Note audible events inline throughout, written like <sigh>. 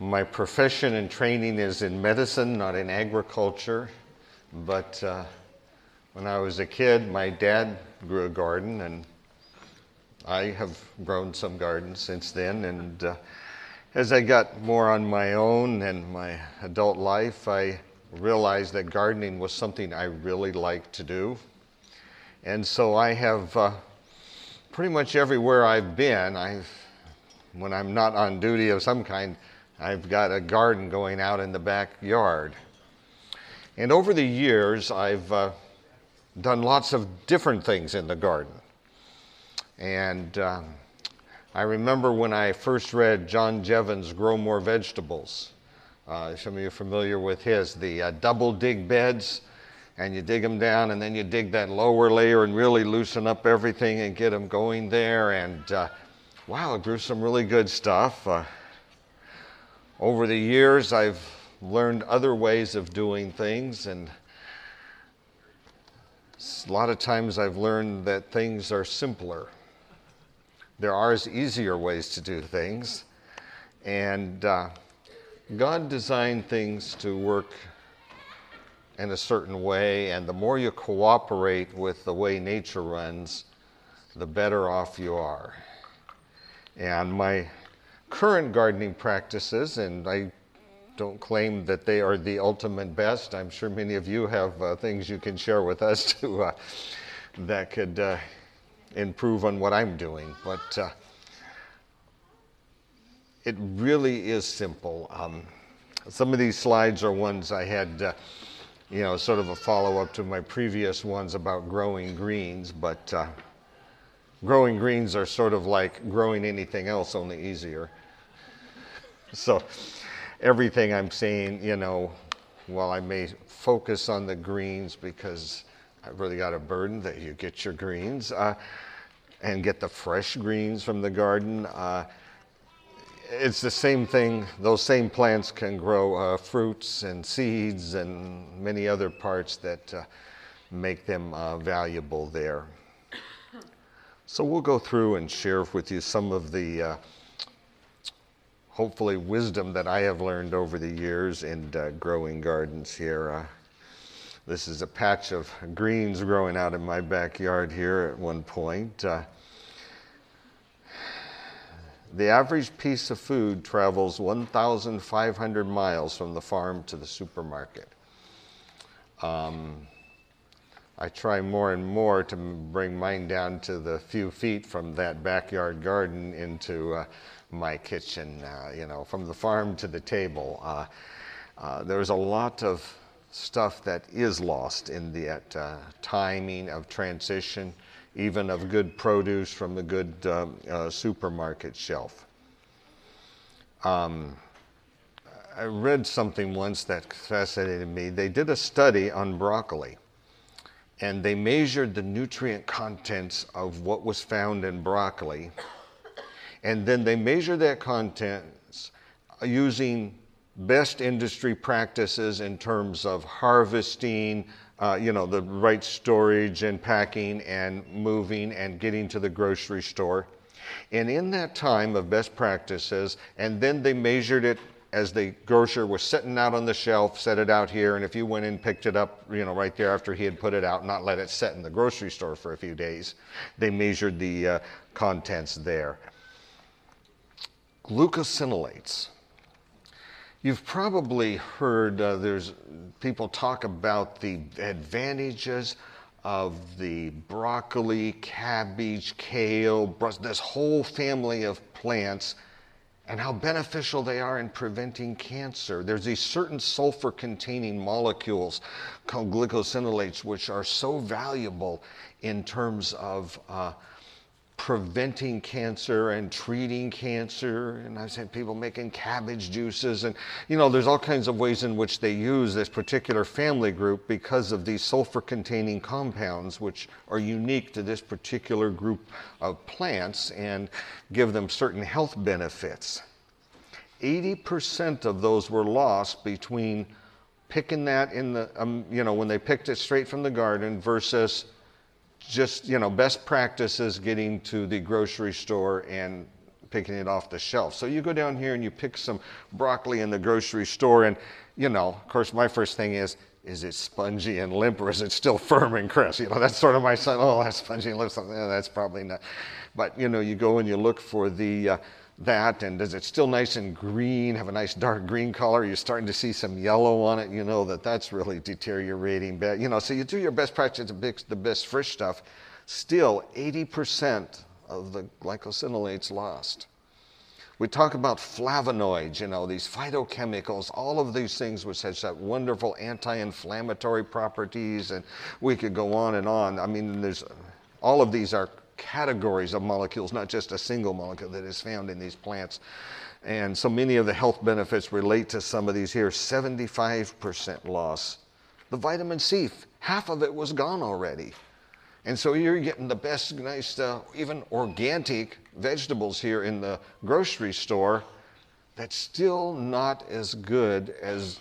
My profession and training is in medicine, not in agriculture. But uh, when I was a kid, my dad grew a garden, and I have grown some gardens since then. And uh, as I got more on my own and my adult life, I realized that gardening was something I really liked to do. And so I have uh, pretty much everywhere I've been, I've, when I'm not on duty of some kind, I've got a garden going out in the backyard. And over the years, I've uh, done lots of different things in the garden. And uh, I remember when I first read John Jeavons' Grow More Vegetables. Uh, some of you are familiar with his, the uh, double dig beds, and you dig them down, and then you dig that lower layer and really loosen up everything and get them going there. And uh, wow, it grew some really good stuff. Over the years, I've learned other ways of doing things, and a lot of times I've learned that things are simpler. There are easier ways to do things, and uh, God designed things to work in a certain way, and the more you cooperate with the way nature runs, the better off you are. And my current gardening practices, and I don't claim that they are the ultimate best. I'm sure many of you have uh, things you can share with us <laughs> to, uh, that could uh, improve on what I'm doing. But uh, it really is simple. Um, some of these slides are ones I had, uh, you know, sort of a follow up to my previous ones about growing greens, but uh, growing greens are sort of like growing anything else, only easier. <laughs> So, everything I'm saying, you know, while I may focus on the greens because I've really got a burden that you get your greens uh, and get the fresh greens from the garden. Uh, it's the same thing, those same plants can grow uh, fruits and seeds and many other parts that uh, make them uh, valuable there. So we'll go through and share with you some of the uh, hopefully wisdom that I have learned over the years in uh, growing gardens here. Uh, this is a patch of greens growing out in my backyard here at one point. Uh, the average piece of food travels 1,500 miles from the farm to the supermarket. Um, I try more and more to bring mine down to the few feet from that backyard garden into uh, my kitchen, uh, you know, from the farm to the table. Uh, uh, there's a lot of stuff that is lost in that uh, timing of transition, even of good produce from the good um, uh, supermarket shelf. Um, I read something once that fascinated me. They did a study on broccoli and they measured the nutrient contents of what was found in broccoli and then they measure that contents using best industry practices in terms of harvesting, uh, you know, the right storage and packing and moving and getting to the grocery store. And in that time of best practices, and then they measured it as the grocer was sitting out on the shelf, set it out here, and if you went and picked it up, you know, right there after he had put it out, not let it sit in the grocery store for a few days, they measured the uh, contents there glucosinolates. You've probably heard uh, there's people talk about the advantages of the broccoli, cabbage, kale, this whole family of plants and how beneficial they are in preventing cancer. There's these certain sulfur containing molecules called glucosinolates, which are so valuable in terms of. Uh, preventing cancer and treating cancer. And I've seen people making cabbage juices. And, you know, there's all kinds of ways in which they use this particular family group because of these sulfur containing compounds, which are unique to this particular group of plants and give them certain health benefits. 80% of those were lost between picking that in the, um, you know, when they picked it straight from the garden versus just, you know, best practices getting to the grocery store and picking it off the shelf. So you go down here and you pick some broccoli in the grocery store, and you know, of course, my first thing is, is it spongy and limp or is it still firm and crisp? You know, that's sort of my son. Oh, that's spongy and limp. Something that's probably not. But you know, you go and you look for the uh, that, and is it still nice and green? Have a nice dark green color? You're starting to see some yellow on it. You know that that's really deteriorating. But you know, so you do your best practice to mix the best fresh stuff. Still, 80% of the glucosinolate's lost. We talk about flavonoids, you know, these phytochemicals, all of these things which has that wonderful anti-inflammatory properties, and we could go on and on. I mean, there's all of these are categories of molecules, not just a single molecule that is found in these plants. And so many of the health benefits relate to some of these here. 75% loss. The vitamin C, half of it was gone already. And so you're getting the best, nice, uh, even organic vegetables here in the grocery store that's still not as good as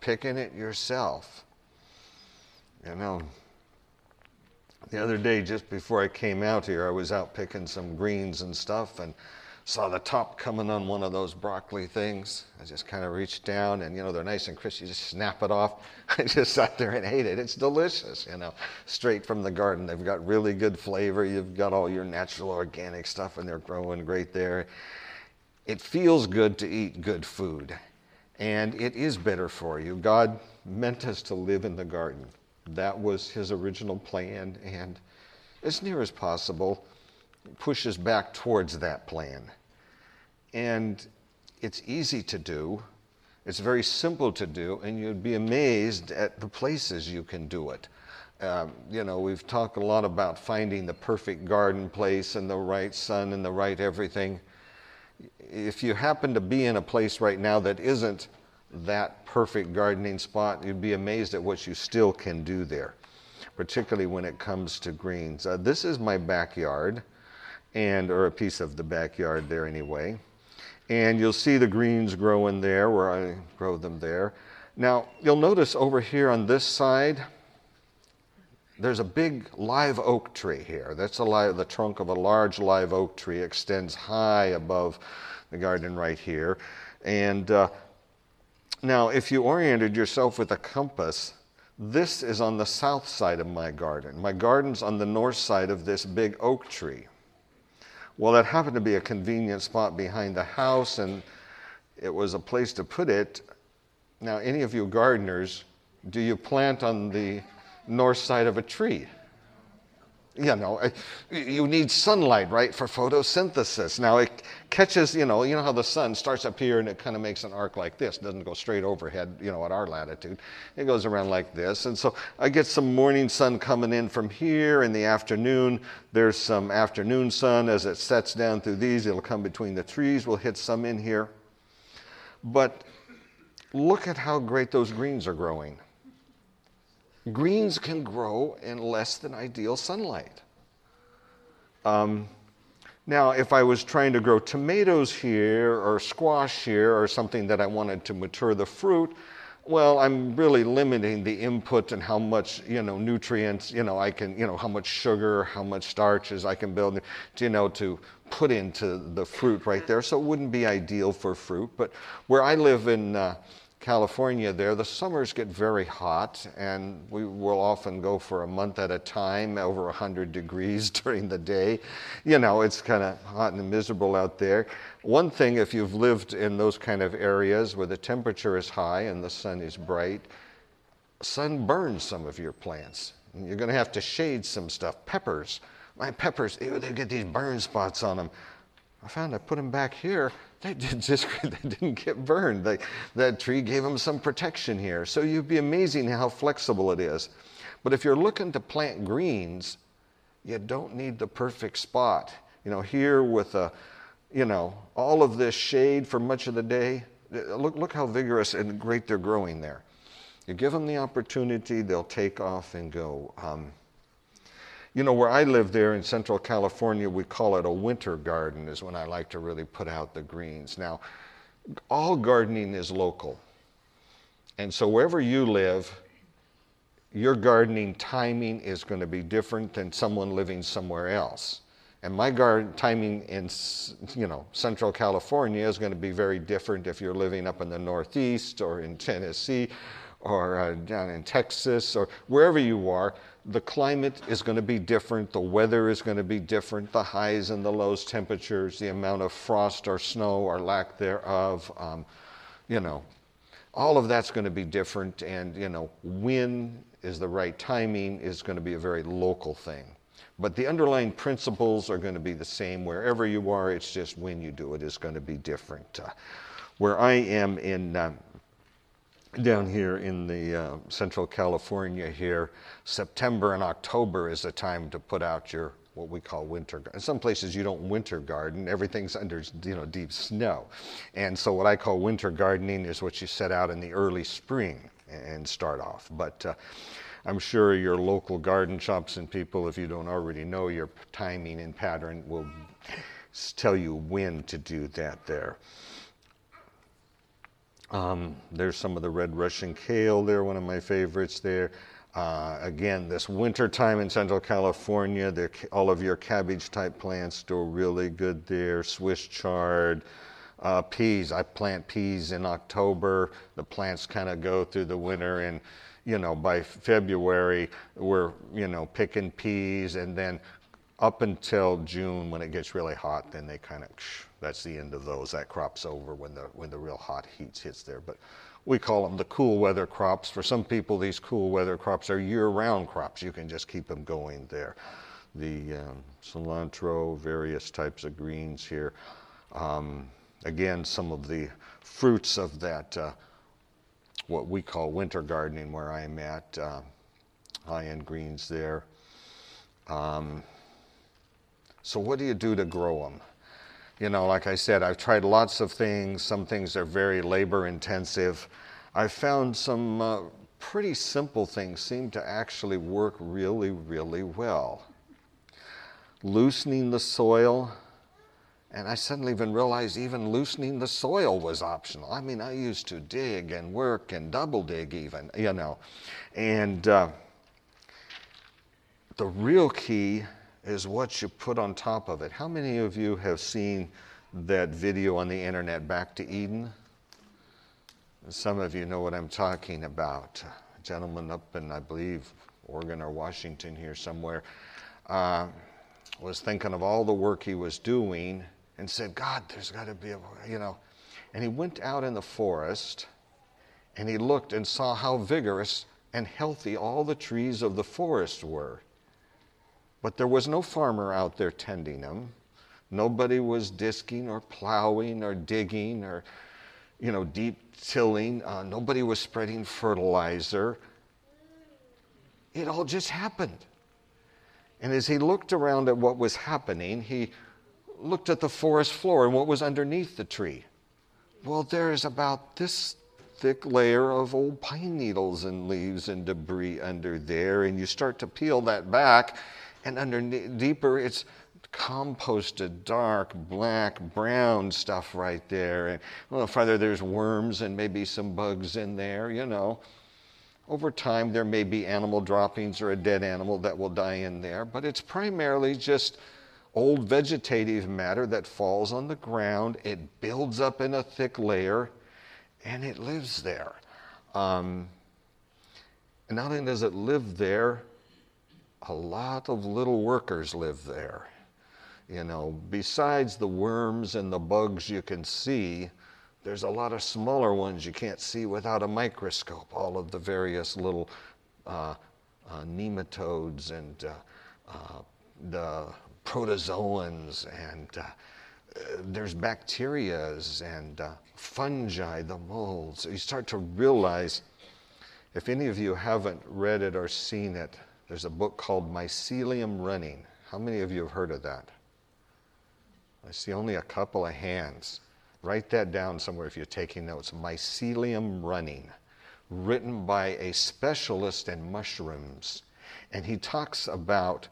picking it yourself. You know, the other day, just before I came out here, I was out picking some greens and stuff and saw the top coming on one of those broccoli things. I just kind of reached down and, you know, they're nice and crisp. You just snap it off. <laughs> I just sat there and ate it. It's delicious, you know, straight from the garden. They've got really good flavor. You've got all your natural organic stuff and they're growing great there. It feels good to eat good food and it is better for you. God meant us to live in the garden. That was his original plan, and as near as possible, pushes back towards that plan. And it's easy to do, it's very simple to do, and you'd be amazed at the places you can do it. Um, you know, we've talked a lot about finding the perfect garden place and the right sun and the right everything. If you happen to be in a place right now that isn't that perfect gardening spot, you'd be amazed at what you still can do there, particularly when it comes to greens. Uh, this is my backyard, and or a piece of the backyard there anyway. And you'll see the greens growing there where I grow them there. Now, you'll notice over here on this side, there's a big live oak tree here. That's the trunk of a large live oak tree extends high above the garden right here. And uh, now, if you oriented yourself with a compass, this is on the south side of my garden. My garden's on the north side of this big oak tree. Well, that happened to be a convenient spot behind the house, and it was a place to put it. Now, any of you gardeners, do you plant on the north side of a tree? You know, you need sunlight, right, for photosynthesis. Now it catches, you know, you know how the sun starts up here and it kind of makes an arc like this, doesn't go straight overhead, you know, at our latitude. It goes around like this. And so I get some morning sun coming in from here in the afternoon. There's some afternoon sun as it sets down through these. It'll come between the trees. We'll hit some in here. But look at how great those greens are growing. Greens can grow in less than ideal sunlight. Um, now, if I was trying to grow tomatoes here or squash here or something that I wanted to mature the fruit, well, I'm really limiting the input and how much, you know, nutrients, you know, I can, you know, how much sugar, how much starches I can build, you know, to put into the fruit right there. So it wouldn't be ideal for fruit. But where I live in uh, California there, the summers get very hot, and we will often go for a month at a time, over 100 degrees <laughs> during the day. You know, it's kind of hot and miserable out there. One thing, if you've lived in those kind of areas where the temperature is high and the sun is bright, sun burns some of your plants. You're going to have to shade some stuff. Peppers, my peppers, ew, they get these burn spots on them. I found I put them back here they, <laughs> just, they didn't get burned. They, that tree gave them some protection here. So you'd be amazing how flexible it is. But if you're looking to plant greens, you don't need the perfect spot. You know, here with a, you know, all of this shade for much of the day, look, look how vigorous and great they're growing there. You give them the opportunity, they'll take off and go. Um, you know, where I live there in Central California, we call it a winter garden, is when I like to really put out the greens. Now, all gardening is local. And so wherever you live, your gardening timing is going to be different than someone living somewhere else. And my garden timing in you know Central California is going to be very different if you're living up in the Northeast or in Tennessee or uh, down in Texas or wherever you are. The climate is going to be different. The weather is going to be different. The highs and the lows, temperatures, the amount of frost or snow or lack thereof. Um, you know, all of that's going to be different. And you know, when is the right timing is going to be a very local thing. But the underlying principles are going to be the same wherever you are. It's just when you do it is going to be different. Uh, where I am in uh, down here in the uh, Central California here, September and October is the time to put out your what we call winter. In some places you don't winter garden; everything's under you know deep snow, and so what I call winter gardening is what you set out in the early spring and start off. But uh, I'm sure your local garden shops and people, if you don't already know your timing and pattern, will tell you when to do that there. Um, there's some of the red Russian kale there, one of my favorites there. Uh, again, this winter time in Central California, all of your cabbage type plants do really good there. Swiss chard, uh, peas. I plant peas in October. The plants kind of go through the winter and you know, by February, we're, you know, picking peas and then up until June when it gets really hot, then they kind of, that's the end of those. That crop's over when the, when the real hot heat hits there. But we call them the cool weather crops. For some people, these cool weather crops are year round crops. You can just keep them going there. The um, cilantro, various types of greens here. Um, again, some of the fruits of that uh, what we call winter gardening where I'm at, uh, high end greens there. Um, so, what do you do to grow them? You know, like I said, I've tried lots of things. Some things are very labor intensive. I've found some uh, pretty simple things seem to actually work really, really well. Loosening the soil, and I suddenly even realized even loosening the soil was optional. I mean, I used to dig and work and double dig, even, you know. And uh, the real key is what you put on top of it. How many of you have seen that video on the internet, Back to Eden? Some of you know what I'm talking about. A gentleman up in, I believe, Oregon or Washington here somewhere, uh, was thinking of all the work he was doing and said, God, there's got to be a, you know. And he went out in the forest and he looked and saw how vigorous and healthy all the trees of the forest were. But there was no farmer out there tending them. Nobody was disking or plowing or digging or, you know, deep tilling. Uh, nobody was spreading fertilizer. It all just happened. And as he looked around at what was happening, he looked at the forest floor and what was underneath the tree. Well, there is about this thick layer of old pine needles and leaves and debris under there, and you start to peel that back, and under deeper, it's composted, dark, black, brown stuff right there. And a little there's worms and maybe some bugs in there, you know. Over time, there may be animal droppings or a dead animal that will die in there, but it's primarily just old vegetative matter that falls on the ground. It builds up in a thick layer and it lives there. Um, and not only does it live there, a lot of little workers live there. You know, besides the worms and the bugs you can see, there's a lot of smaller ones you can't see without a microscope. All of the various little uh, uh, nematodes and uh, uh the protozoans and uh, there's bacterias and uh, fungi, the molds. You start to realize, if any of you haven't read it or seen it, there's a book called Mycelium Running. How many of you have heard of that? I see only a couple of hands. Write that down somewhere if you're taking notes. Mycelium Running, written by a specialist in mushrooms. And he talks about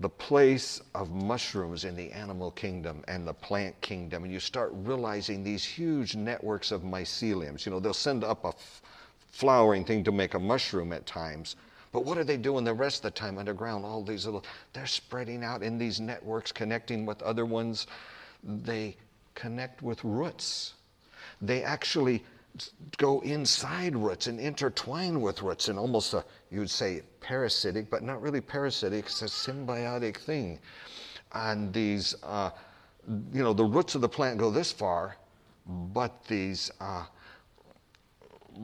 the place of mushrooms in the animal kingdom and the plant kingdom, and you start realizing these huge networks of myceliums. You know, they'll send up a f- flowering thing to make a mushroom at times, But what are they doing the rest of the time underground? All these little, they're spreading out in these networks, connecting with other ones. They connect with roots. They actually go inside roots and intertwine with roots in almost a, you would say, parasitic, but not really parasitic, it's a symbiotic thing. And these, uh, you know, the roots of the plant go this far, but these uh,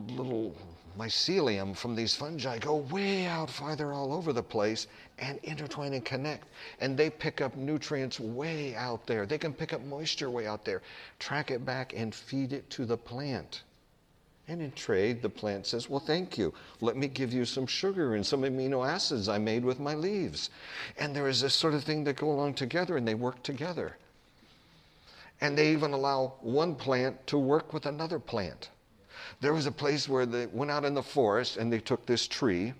little mycelium from these fungi go way out farther all over the place and intertwine and connect. And they pick up nutrients way out there. They can pick up moisture way out there, track it back, and feed it to the plant. And in trade, the plant says, Well, thank you. Let me give you some sugar and some amino acids I made with my leaves. And there is this sort of thing that go along together and they work together. And they even allow one plant to work with another plant. There was a place where they went out in the forest and they took this tree,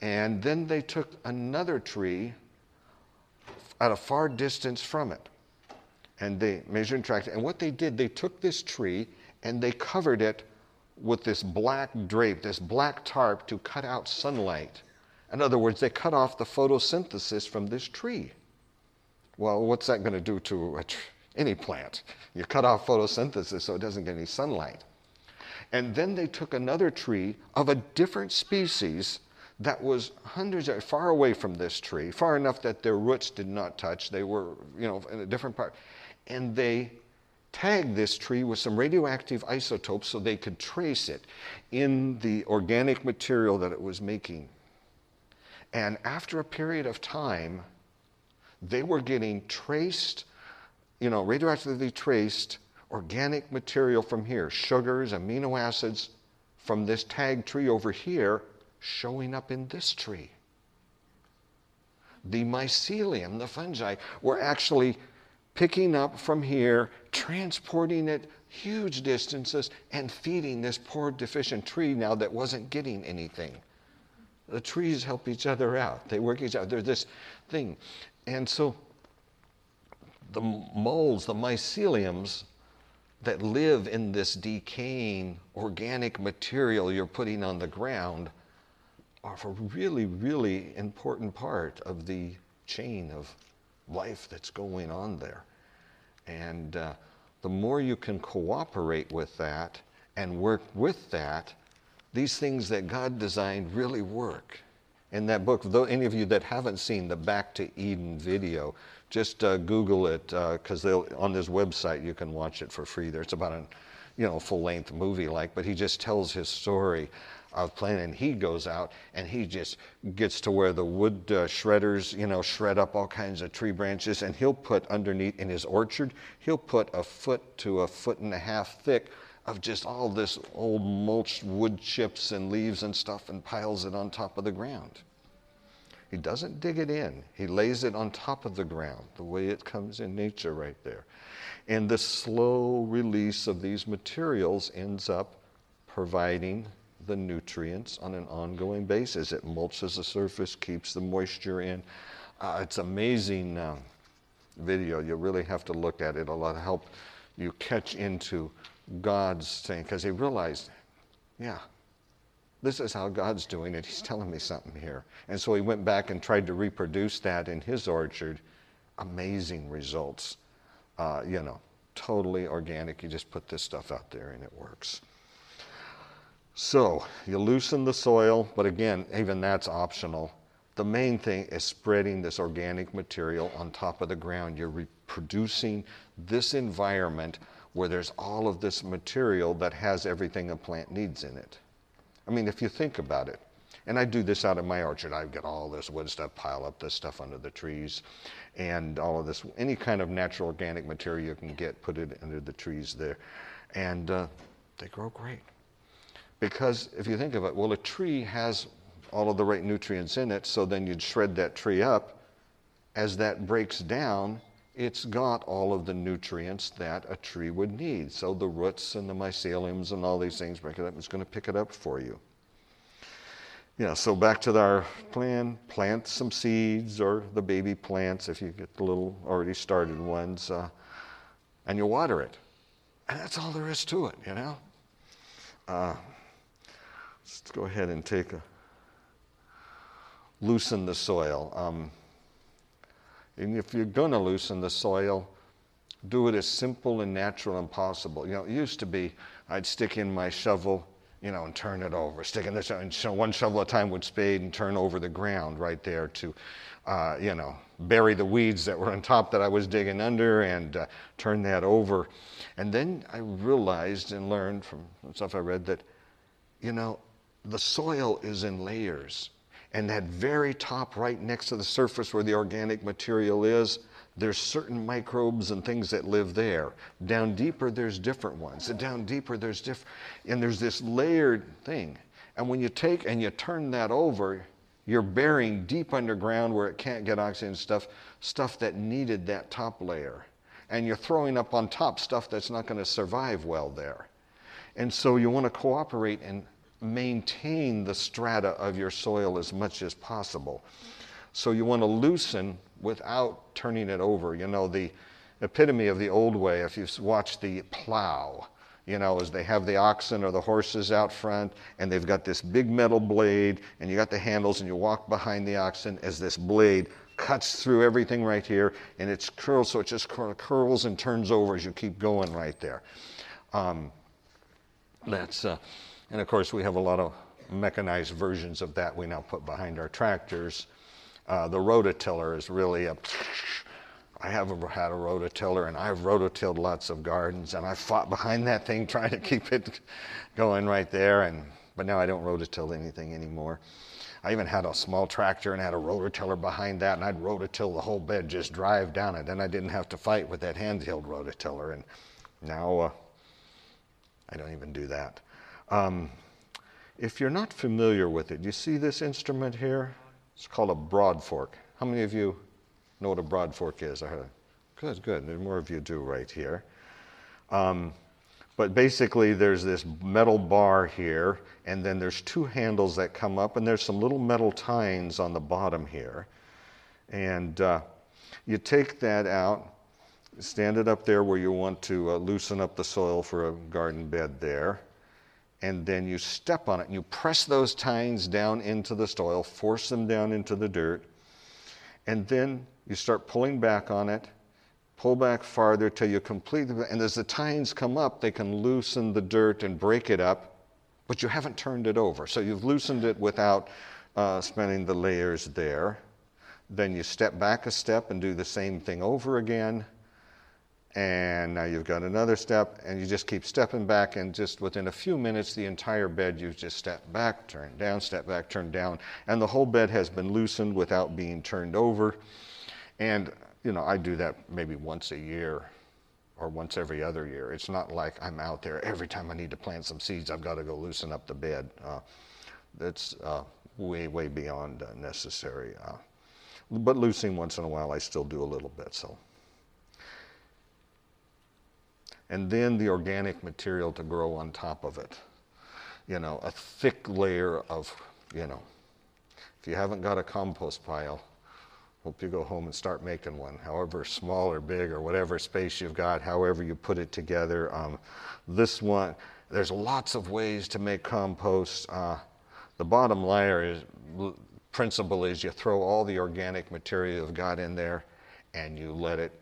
and then they took another tree at a far distance from it. And they measured and tracked it. And what they did, they took this tree and they covered it with this black drape, this black tarp to cut out sunlight. In other words, they cut off the photosynthesis from this tree. Well, what's that going to do to tr- any plant? You cut off photosynthesis so it doesn't get any sunlight. And then they took another tree of a different species that was hundreds of far away from this tree, far enough that their roots did not touch. They were, you know, in a different part. And they tagged this tree with some radioactive isotopes so they could trace it in the organic material that it was making. And after a period of time, they were getting traced, you know, radioactively traced organic material from here, sugars, amino acids from this tag tree over here showing up in this tree. The mycelium, the fungi, were actually picking up from here, transporting it huge distances, and feeding this poor deficient tree now that wasn't getting anything. The trees help each other out, they work each other. They're this thing. And so the molds, the myceliums that live in this decaying organic material you're putting on the ground are a really, really important part of the chain of life that's going on there. And uh, the more you can cooperate with that and work with that, these things that God designed really work. In that book, though any of you that haven't seen the Back to Eden video, just uh, Google it because uh, on this website you can watch it for free. There, it's about a, you know, full-length movie like, but he just tells his story of playing, and he goes out and he just gets to where the wood uh, shredders, you know, shred up all kinds of tree branches, and he'll put underneath in his orchard, he'll put a foot to a foot and a half thick of just all this old mulched wood chips and leaves and stuff, and piles it on top of the ground. He doesn't dig it in. He lays it on top of the ground, the way it comes in nature right there. And the slow release of these materials ends up providing the nutrients on an ongoing basis. It mulches the surface, keeps the moisture in. Uh, it's amazing um, video. You really have to look at it. It'll help you catch into God's thing because he realized, yeah, this is how God's doing it. He's telling me something here. And so he went back and tried to reproduce that in his orchard. Amazing results. Uh, you know, totally organic. You just put this stuff out there and it works. So you loosen the soil, but again, even that's optional. The main thing is spreading this organic material on top of the ground. You're reproducing this environment where there's all of this material that has everything a plant needs in it. I mean, if you think about it, and I do this out in my orchard. I've got all this wood stuff, pile up this stuff under the trees, and all of this, any kind of natural organic material you can get, put it under the trees there. And uh, they grow great. Because if you think of it, well, a tree has all of the right nutrients in it, so then you'd shred that tree up. As that breaks down, it's got all of the nutrients that a tree would need. So the roots and the myceliums and all these things break it up. It's going to pick it up for you. Yeah, so back to our plan plant some seeds or the baby plants if you get the little already started ones, uh, and you water it. And that's all there is to it, you know? Uh, Let's go ahead and take a loosen the soil. Um, and if you're going to loosen the soil, do it as simple and natural and possible. You know, it used to be I'd stick in my shovel, you know, and turn it over. Stick in this, and so one shovel at a time would spade and turn over the ground right there to, uh, you know, bury the weeds that were on top that I was digging under and uh, turn that over. And then I realized and learned from stuff I read that, you know, the soil is in layers. And that very top, right next to the surface where the organic material is, there's certain microbes and things that live there. Down deeper, there's different ones. And down deeper, there's different, and there's this layered thing. And when you take and you turn that over, you're burying deep underground where it can't get oxygen stuff, stuff that needed that top layer. And you're throwing up on top stuff that's not going to survive well there. And so you want to cooperate and maintain the strata of your soil as much as possible. So you want to loosen without turning it over. You know, the epitome of the old way, if you watch the plow, you know, is they have the oxen or the horses out front and they've got this big metal blade and you got the handles and you walk behind the oxen as this blade cuts through everything right here and it's curled so it just curls and turns over as you keep going right there. Um, that's, uh, and of course we have a lot of mechanized versions of that we now put behind our tractors. Uh, the rototiller is really a. I have had a rototiller and I've rototilled lots of gardens and I fought behind that thing <laughs> trying to keep it going right there. And but now I don't rototill anything anymore. I even had a small tractor and had a rototiller behind that, and I'd rototill the whole bed, just drive down it. Then I didn't have to fight with that handheld rototiller. And now uh, I don't even do that. Um, if you're not familiar with it, you see this instrument here? It's called a broad fork. How many of you know what a broad fork is? Good, good. More of you do right here. Um, but basically, there's this metal bar here, and then there's two handles that come up, and there's some little metal tines on the bottom here. And uh, you take that out, stand it up there where you want to uh, loosen up the soil for a garden bed there and then you step on it and you press those tines down into the soil, force them down into the dirt, and then you start pulling back on it, pull back farther till you complete the, and as the tines come up, they can loosen the dirt and break it up, but you haven't turned it over. So you've loosened it without uh, spending the layers there. Then you step back a step and do the same thing over again and now you've got another step, and you just keep stepping back, and just within a few minutes, the entire bed you've just stepped back, turned down, step back, turned down, and the whole bed has been loosened without being turned over. And you know, I do that maybe once a year or once every other year. It's not like I'm out there every time I need to plant some seeds, I've got to go loosen up the bed. Uh, that's uh, way, way beyond uh, necessary. Uh, but loosening once in a while, I still do a little bit. So and then the organic material to grow on top of it. You know, a thick layer of, you know, if you haven't got a compost pile, hope you go home and start making one, however small or big or whatever space you've got, however you put it together. Um, this one, there's lots of ways to make compost. Uh, the bottom layer is principle is you throw all the organic material you've got in there and you let it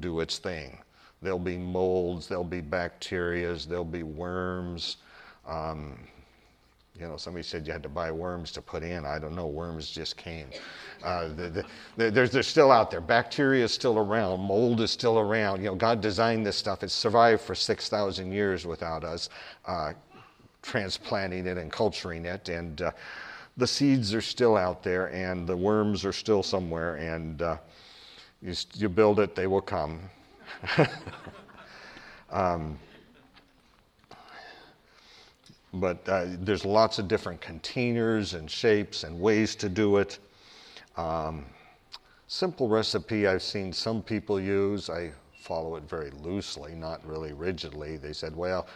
do its thing. There'll be molds, there'll be bacterias, there'll be worms. Um, you know, somebody said you had to buy worms to put in. I don't know. Worms just came. Uh, the, the, they're, they're still out there. Bacteria is still around. Mold is still around. You know, God designed this stuff. It's survived for 6,000 years without us uh, transplanting it and culturing it. And uh, the seeds are still out there, and the worms are still somewhere. And uh, you, you build it, they will come. <laughs> um, but uh, there's lots of different containers and shapes and ways to do it. Um, simple recipe I've seen some people use. I follow it very loosely, not really rigidly. They said, well,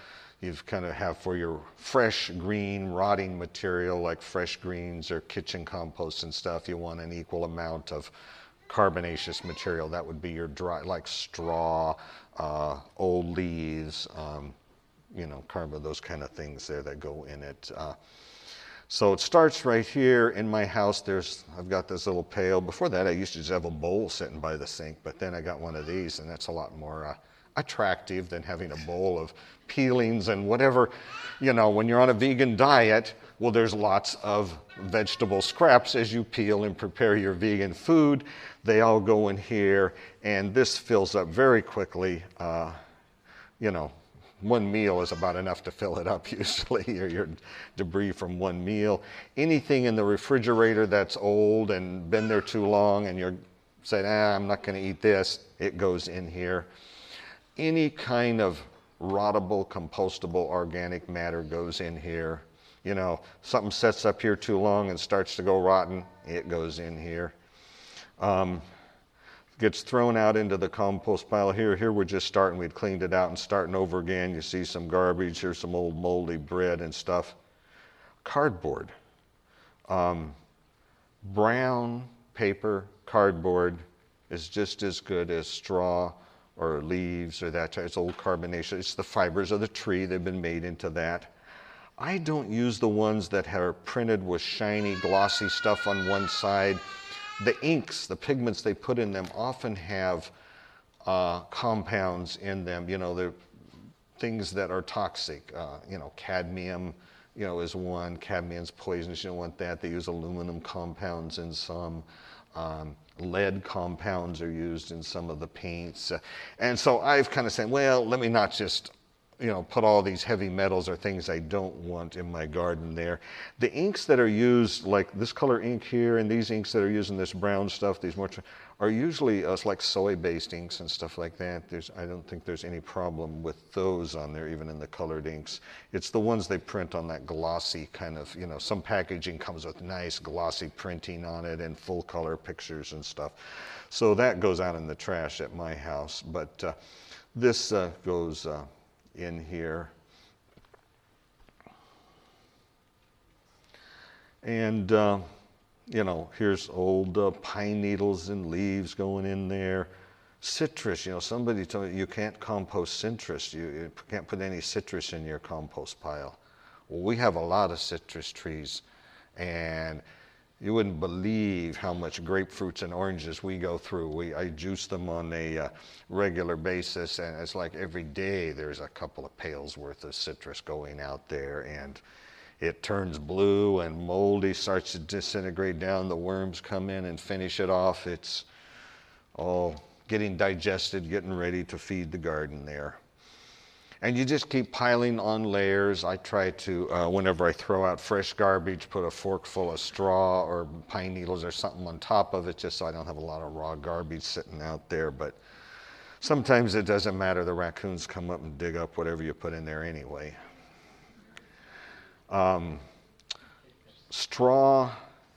you've kind of have for your fresh green rotting material like fresh greens or kitchen compost and stuff, you want an equal amount of carbonaceous material. That would be your dry, like straw, uh, old leaves, um, you know, carbon, those kind of things there that go in it. Uh, So it starts right here in my house. There's I've got this little pail. Before that, I used to just have a bowl sitting by the sink, but then I got one of these, and that's a lot more uh, attractive than having a bowl of peelings and whatever. You know, when you're on a vegan diet, well, there's lots of vegetable scraps as you peel and prepare your vegan food. They all go in here, and this fills up very quickly. Uh, you know, one meal is about enough to fill it up <laughs> usually, or your debris from one meal. Anything in the refrigerator that's old and been there too long and you're saying, ah, I'm not going to eat this, it goes in here. Any kind of rottable, compostable organic matter goes in here. You know, something sets up here too long and starts to go rotten, it goes in here. Um, gets thrown out into the compost pile here. Here we're just starting, we'd cleaned it out and starting over again. You see some garbage, here's some old moldy bread and stuff. Cardboard. Um, brown paper cardboard is just as good as straw or leaves or that. It's old carbonation. It's the fibers of the tree, they've been made into that. I don't use the ones that are printed with shiny, glossy stuff on one side the inks, the pigments they put in them often have uh, compounds in them. You know, they're things that are toxic. Uh, you know, cadmium, you know, is one. Cadmium's poisonous. You don't want that. They use aluminum compounds in some. Um, lead compounds are used in some of the paints. And so I've kind of said, well, let me not just you know, put all these heavy metals or things I don't want in my garden there. The inks that are used, like this color ink here, and these inks that are used in this brown stuff, these more, are usually uh, like soy-based inks and stuff like that. There's, I don't think there's any problem with those on there, even in the colored inks. It's the ones they print on that glossy kind of, you know, some packaging comes with nice glossy printing on it and full color pictures and stuff. So that goes out in the trash at my house. But uh, this uh, goes uh, in here. And, uh, you know, here's old uh, pine needles and leaves going in there. Citrus, you know, somebody told me you can't compost citrus. You, you can't put any citrus in your compost pile. Well, we have a lot of citrus trees. And you wouldn't believe how much grapefruits and oranges we go through. We, I juice them on a uh, regular basis, and it's like every day there's a couple of pails worth of citrus going out there, and it turns blue and moldy, starts to disintegrate down. The worms come in and finish it off. It's all getting digested, getting ready to feed the garden there. And you just keep piling on layers. I try to, uh, whenever I throw out fresh garbage, put a fork full of straw or pine needles or something on top of it just so I don't have a lot of raw garbage sitting out there. But sometimes it doesn't matter. The raccoons come up and dig up whatever you put in there anyway. Um, straw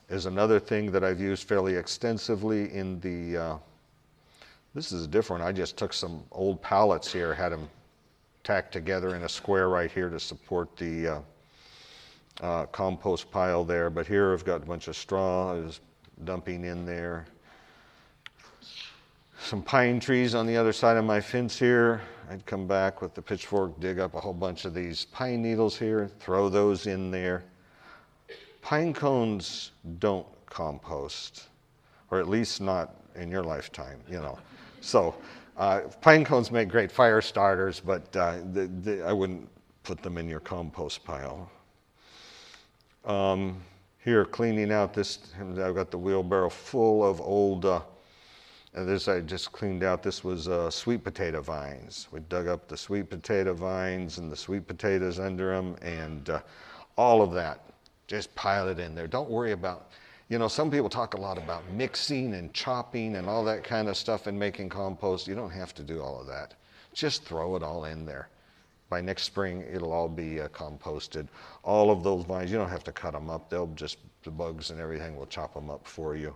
is another thing that I've used fairly extensively in the. Uh, this is different. I just took some old pallets here, had them tacked together in a square right here to support the uh, uh, compost pile there. But here I've got a bunch of straw is dumping in there. Some pine trees on the other side of my fence here. I'd come back with the pitchfork, dig up a whole bunch of these pine needles here, throw those in there. Pine cones don't compost, or at least not in your lifetime, you know. So uh, pine cones make great fire starters, but uh, the, the, I wouldn't put them in your compost pile. Um, here, cleaning out this, I've got the wheelbarrow full of old, uh, this I just cleaned out. This was uh, sweet potato vines. We dug up the sweet potato vines and the sweet potatoes under them, and uh, all of that. Just pile it in there. Don't worry about you know, some people talk a lot about mixing and chopping and all that kind of stuff and making compost. You don't have to do all of that. Just throw it all in there. By next spring, it'll all be uh, composted. All of those vines, you don't have to cut them up. They'll just, the bugs and everything will chop them up for you.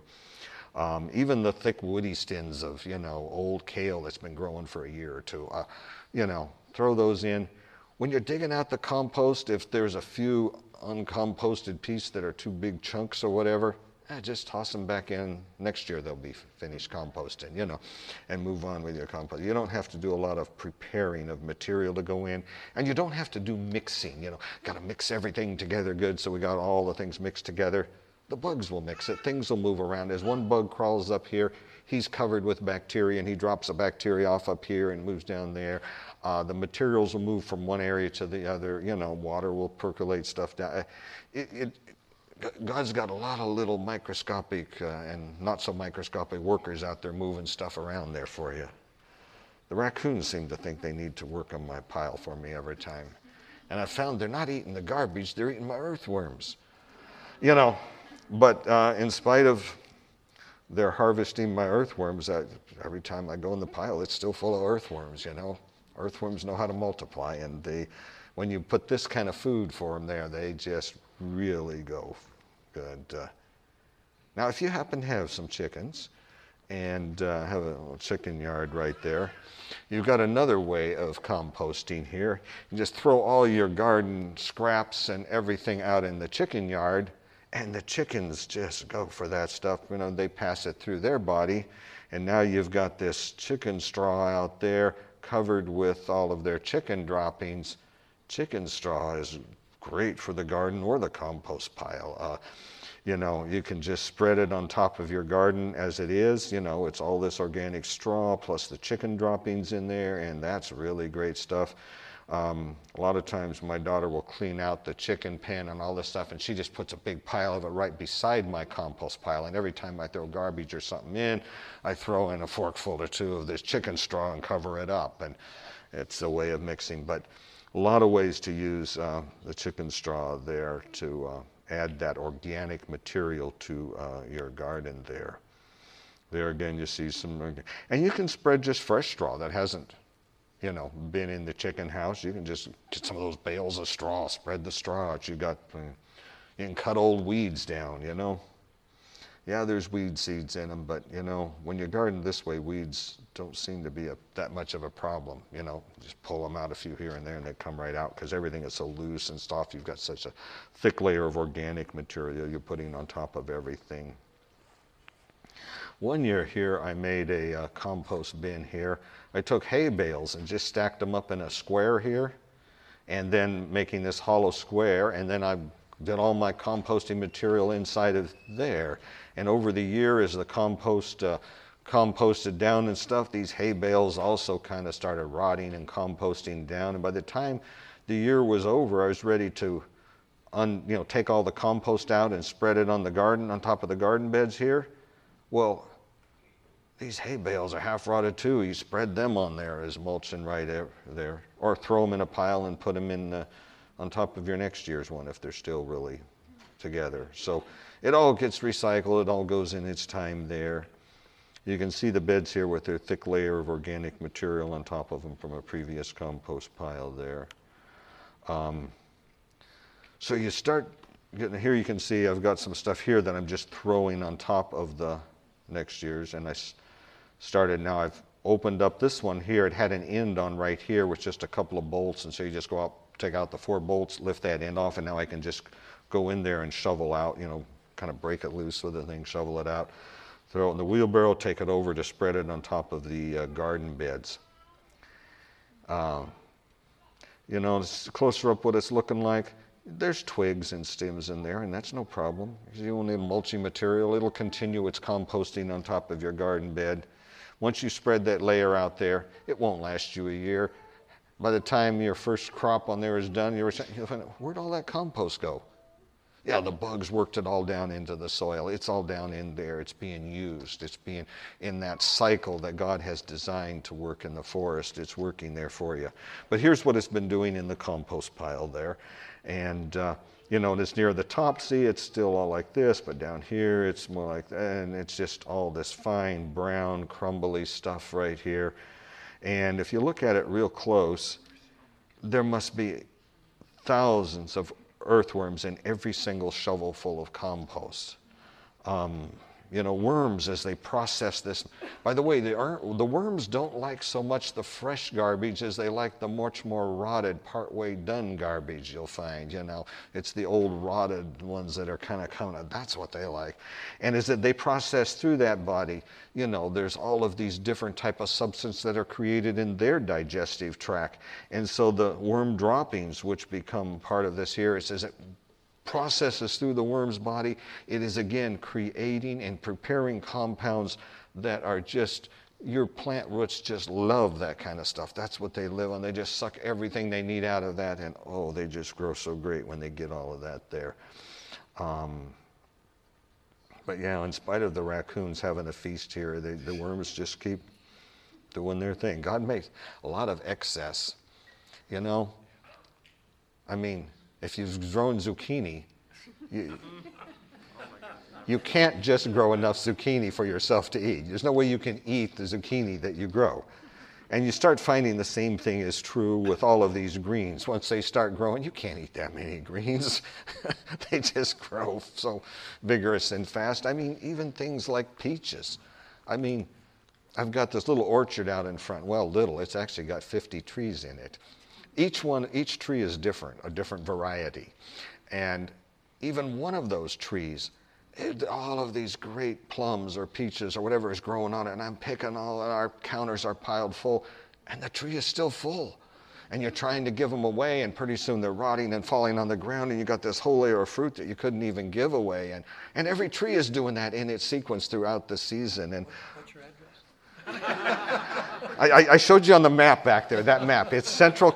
Um, even the thick woody stems of, you know, old kale that's been growing for a year or two, uh, you know, throw those in. When you're digging out the compost, if there's a few uncomposted pieces that are too big chunks or whatever, eh, just toss them back in. Next year they'll be finished composting, you know, and move on with your compost. You don't have to do a lot of preparing of material to go in, and you don't have to do mixing, you know, got to mix everything together good so we got all the things mixed together. The bugs will mix it, things will move around. As one bug crawls up here, he's covered with bacteria and he drops a bacteria off up here and moves down there. Uh, the materials will move from one area to the other. You know, water will percolate stuff down. It, it, God's got a lot of little microscopic uh, and not so microscopic workers out there moving stuff around there for you. The raccoons seem to think they need to work on my pile for me every time. And I found they're not eating the garbage, they're eating my earthworms. You know, but uh, in spite of their harvesting my earthworms, I, every time I go in the pile, it's still full of earthworms, you know. Earthworms know how to multiply, and they, when you put this kind of food for them there, they just really go good. Uh, now, if you happen to have some chickens and uh, have a chicken yard right there, you've got another way of composting here. You just throw all your garden scraps and everything out in the chicken yard, and the chickens just go for that stuff. You know, they pass it through their body, and now you've got this chicken straw out there covered with all of their chicken droppings. Chicken straw is great for the garden or the compost pile. Uh, you know, you can just spread it on top of your garden as it is. You know, it's all this organic straw plus the chicken droppings in there, and that's really great stuff. Um, a lot of times my daughter will clean out the chicken pen and all this stuff, and she just puts a big pile of it right beside my compost pile. And every time I throw garbage or something in, I throw in a forkful or two of this chicken straw and cover it up. And it's a way of mixing. But a lot of ways to use uh, the chicken straw there to uh, add that organic material to uh, your garden there. There again, you see some, and you can spread just fresh straw that hasn't, you know, been in the chicken house. You can just get some of those bales of straw, spread the straw out. You got, uh, you can cut old weeds down, you know yeah, there's weed seeds in them, but you know, when you garden this way, weeds don't seem to be a, that much of a problem. You know, just pull them out a few here and there, and they come right out because everything is so loose and soft. You've got such a thick layer of organic material you're putting on top of everything. One year here, I made a uh, compost bin here. I took hay bales and just stacked them up in a square here, and then making this hollow square, and then I did all my composting material inside of there. And over the year, as the compost uh, composted down and stuff, these hay bales also kind of started rotting and composting down. And by the time the year was over, I was ready to un, you know, take all the compost out and spread it on the garden, on top of the garden beds here. Well, these hay bales are half rotted too. You spread them on there as mulching right there, or throw them in a pile and put them in the, on top of your next year's one if they're still really together. So it all gets recycled, it all goes in its time there. You can see the beds here with their thick layer of organic material on top of them from a previous compost pile there. Um, so you start getting here, you can see I've got some stuff here that I'm just throwing on top of the next year's. And I started now, I've opened up this one here. It had an end on right here with just a couple of bolts. And so you just go out, take out the four bolts, lift that end off, and now I can just go in there and shovel out, you know, kind of break it loose with the thing, shovel it out, throw it in the wheelbarrow, take it over to spread it on top of the uh, garden beds. Uh, you know, closer up what it's looking like. There's twigs and stems in there, and that's no problem. You will need mulching material. It'll continue its composting on top of your garden bed. Once you spread that layer out there, it won't last you a year. By the time your first crop on there is done, you're saying, where'd all that compost go? Yeah, the bugs worked it all down into the soil. It's all down in there. It's being used. It's being in that cycle that God has designed to work in the forest. It's working there for you. But here's what it's been doing in the compost pile there. And, uh, you know, and it's near the top. See, it's still all like this, but down here it's more like that. And it's just all this fine, brown, crumbly stuff right here. And if you look at it real close, there must be thousands of earthworms in every single shovelful of compost. Um, you know, worms as they process this. By the way, the, the worms don't like so much the fresh garbage as they like the much more rotted, partway done garbage you'll find, you know. It's the old rotted ones that are kind of coming out. That's what they like. And as they process through that body, you know, there's all of these different type of substances that are created in their digestive tract. And so the worm droppings, which become part of this here, it says it processes through the worm's body, it is again creating and preparing compounds that are just your plant roots just love that kind of stuff. That's what they live on. They just suck everything they need out of that, and oh, they just grow so great when they get all of that there. Um, but yeah, in spite of the raccoons having a feast here, they, the worms just keep doing their thing. God makes a lot of excess, you know. I mean, if you've grown zucchini, you, you can't just grow enough zucchini for yourself to eat. There's no way you can eat the zucchini that you grow. And you start finding the same thing is true with all of these greens. Once they start growing, you can't eat that many greens. <laughs> they just grow so vigorous and fast. I mean, even things like peaches. I mean, I've got this little orchard out in front. Well, little, it's actually got 50 trees in it. Each one, each tree is different, a different variety. And even one of those trees, it, all of these great plums or peaches or whatever is growing on it, and I'm picking all, and our counters are piled full, and the tree is still full. And you're trying to give them away, and pretty soon they're rotting and falling on the ground, and you got this whole layer of fruit that you couldn't even give away. And, and every tree is doing that in its sequence throughout the season. And What's your address? <laughs> I, I, showed you on the map back there, that map. It's central,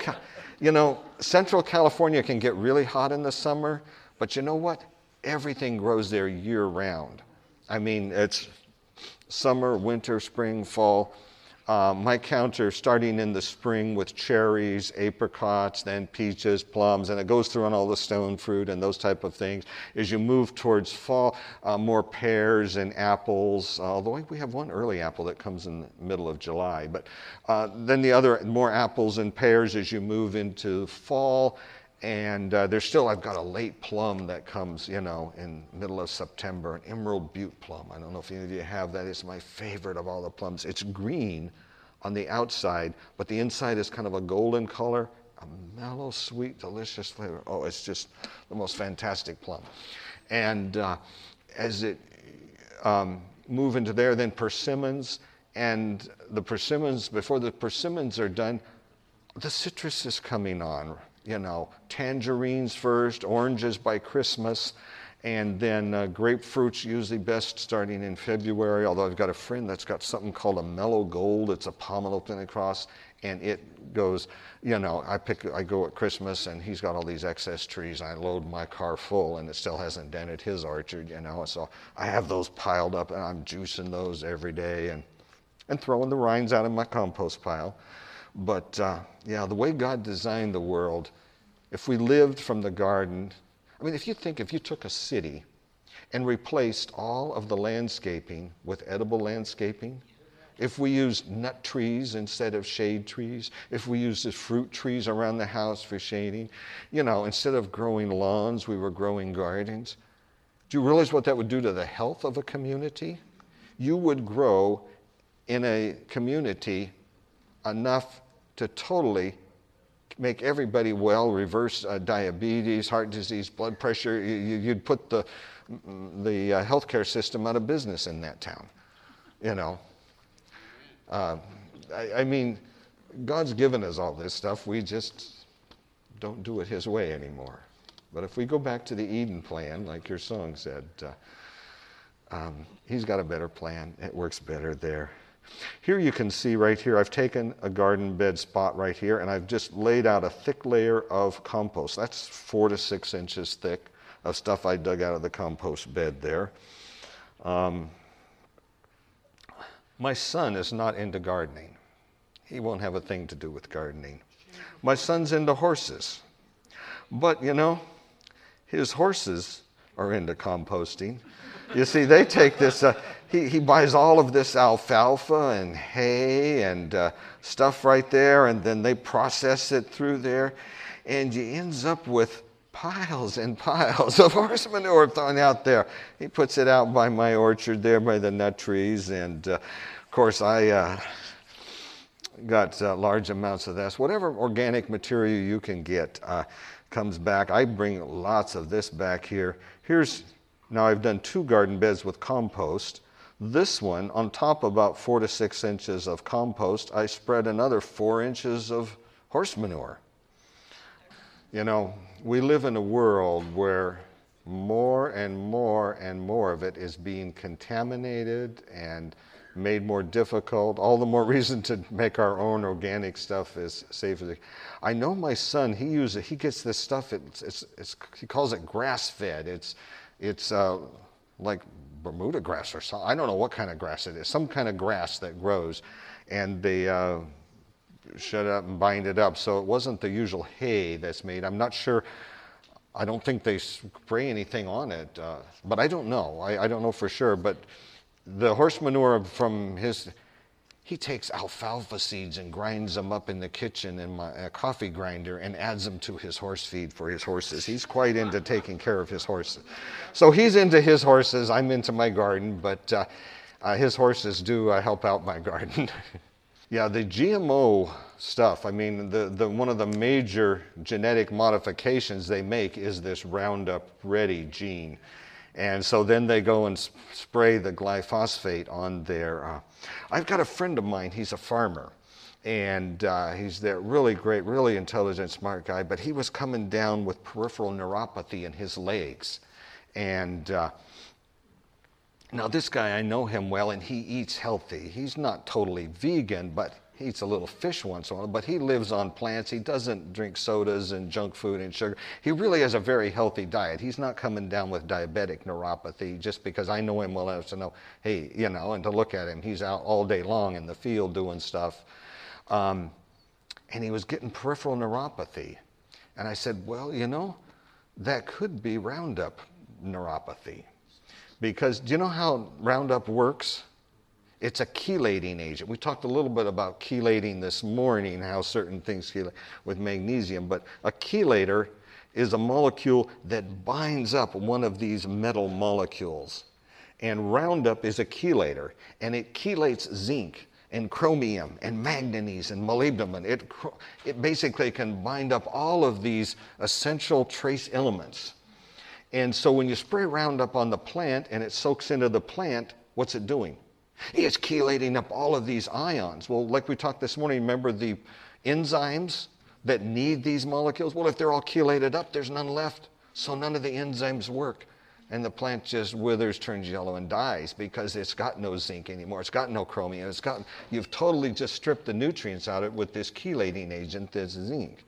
you know, central California can get really hot in the summer, but you know what? Everything grows there year round. I mean, it's summer, winter, spring, fall. Um, my counter starting in the spring with cherries, apricots, then peaches, plums, and it goes through on all the stone fruit and those type of things. As you move towards fall, uh, more pears and apples, although we have one early apple that comes in the middle of July. But uh, then the other, more apples and pears as you move into fall. And uh, there's still, I've got a late plum that comes, you know, in middle of September, an Emerald Beaut plum. I don't know if any of you have that. It's my favorite of all the plums. It's green on the outside, but the inside is kind of a golden color, a mellow, sweet, delicious flavor. Oh, it's just the most fantastic plum. And uh, as it um, move into there, then persimmons, and the persimmons, before the persimmons are done, the citrus is coming on you know, tangerines first, oranges by Christmas, and then uh, grapefruits usually best starting in February. Although I've got a friend that's got something called a Melogold. It's a pomelo Pentecost, and it goes. You know, I pick, I go at Christmas, and he's got all these excess trees. I load my car full, and it still hasn't dented his orchard. You know, so I have those piled up, and I'm juicing those every day, and and throwing the rinds out in my compost pile. But uh, yeah, the way God designed the world, if we lived from the garden, I mean, if you think if you took a city and replaced all of the landscaping with edible landscaping, if we used nut trees instead of shade trees, if we used fruit trees around the house for shading, you know, instead of growing lawns, we were growing gardens. Do you realize what that would do to the health of a community? You would grow in a community enough to totally make everybody well, reverse uh, diabetes, heart disease, blood pressure. You, would put the, the uh, healthcare system out of business in that town. You know, uh, I, I mean, God's given us all this stuff. We just don't do it His way anymore. But if we go back to the Eden plan, like your song said, uh, um, He's got a better plan. It works better there. Here you can see right here, I've taken a garden bed spot right here and I've just laid out a thick layer of compost. That's four to six inches thick of stuff I dug out of the compost bed there. Um, my son is not into gardening. He won't have a thing to do with gardening. My son's into horses. But, you know, his horses are into composting. You see, they take this, uh, he, he buys all of this alfalfa and hay and uh, stuff right there, and then they process it through there, and he ends up with piles and <laughs> piles of horse manure thrown out there. He puts it out by my orchard there by the nut trees. And uh, of course, I uh, got uh, large amounts of this. Whatever organic material you can get uh, comes back. I bring lots of this back here. Here's now I've done two garden beds with compost. This one, on top about four to six inches of compost, I spread another four inches of horse manure. You know, we live in a world where more and more and more of it is being contaminated and made more difficult. All the more <laughs> reason to make our own organic stuff as safe as. I know my son. He uses. He gets this stuff. It's, it's, it's he calls it grass fed. It's it's uh, like Bermuda grass or something. I don't know what kind of grass it is. Some kind of grass that grows, and they. Uh, shut up and bind it up. So it wasn't the usual hay that's made. I'm not sure. I don't think they spray anything on it, uh, but I don't know. I, I, don't know for sure. But the horse manure from his, he takes alfalfa seeds and grinds them up in the kitchen in my coffee grinder and adds them to his horse feed for his horses. He's quite into taking care of his horses. So he's into his horses. I'm into my garden, but uh, uh, his horses do uh, help out my <laughs> garden. Yeah, the GMO stuff, I mean, the, the, one of the major genetic modifications they make is this Roundup Ready gene. And so then they go and spray the glyphosate on their. Uh, I've got a friend of mine, he's a farmer. And uh, he's that really great, really intelligent, smart guy. But he was coming down with peripheral neuropathy in his legs. And uh, now, this guy, I know him well, and he eats healthy. He's not totally vegan, but he eats a little fish once in a while, but he lives on plants. He doesn't drink sodas and junk food and sugar. He really has a very healthy diet. He's not coming down with diabetic neuropathy just because I know him well enough to know, hey, you know, and to look at him. He's out all day long in the field doing stuff. Um, and he was getting peripheral neuropathy. And I said, well, you know, that could be Roundup neuropathy. Because do you know how Roundup works? It's a chelating agent. We talked a little bit about chelating this morning, how certain things chelate with magnesium, but a chelator is a molecule that binds up one of these metal molecules. And Roundup is a chelator, and it chelates zinc and chromium and manganese and molybdenum. It, it basically can bind up all of these essential trace elements and so when you spray Roundup on the plant and it soaks into the plant, what's it doing? It's chelating up all of these ions. Well, like we talked this morning, remember the enzymes that need these molecules? Well, if they're all chelated up, there's none left. So none of the enzymes work. And the plant just withers, turns yellow, and dies because it's got no zinc anymore. It's got no chromium. It's got, you've totally just stripped the nutrients out of it with this chelating agent this zinc.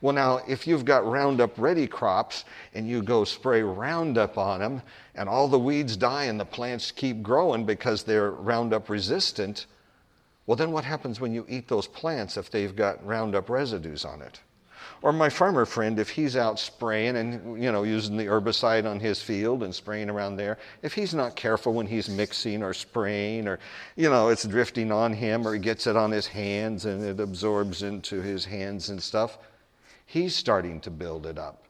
Well, now, if you've got Roundup ready crops and you go spray Roundup on them and all the weeds die and the plants keep growing because they're Roundup resistant, well, then what happens when you eat those plants if they've got Roundup residues on it? Or my farmer friend, if he's out spraying and you know using the herbicide on his field and spraying around there, if he's not careful when he's mixing or spraying, or you know it's drifting on him, or he gets it on his hands and it absorbs into his hands and stuff, he's starting to build it up.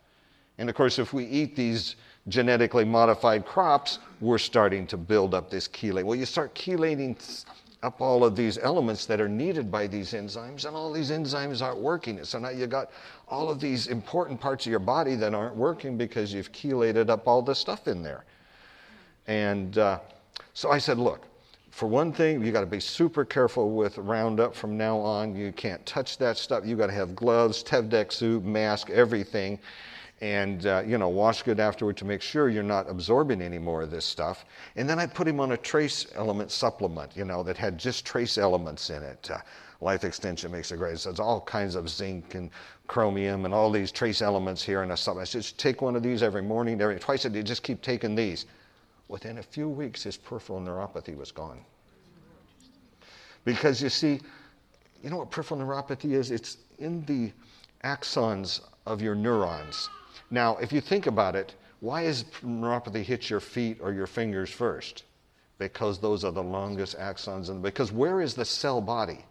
And of course, if we eat these genetically modified crops, we're starting to build up this chelate. Well, you start chelating up all of these elements that are needed by these enzymes, and all these enzymes aren't working. So now you've got all of these important parts of your body that aren't working because you've chelated up all the stuff in there. And uh, so I said, look, for one thing, you got to be super careful with Roundup from now on. You can't touch that stuff. You got to have gloves, Tyvek suit, mask, everything, and uh, you know wash good afterward to make sure you're not absorbing any more of this stuff. And then I put him on a trace element supplement, you know, that had just trace elements in it. Uh, Life Extension makes it great. So it's all kinds of zinc and chromium and all these trace elements here in a supplement. i Just take one of these every morning, every twice a day. Just keep taking these. Within a few weeks, his peripheral neuropathy was gone. Because you see, you know what peripheral neuropathy is? It's in the axons of your neurons. Now, if you think about it, why is neuropathy hit your feet or your fingers first? Because those are the longest axons. And because where is the cell body?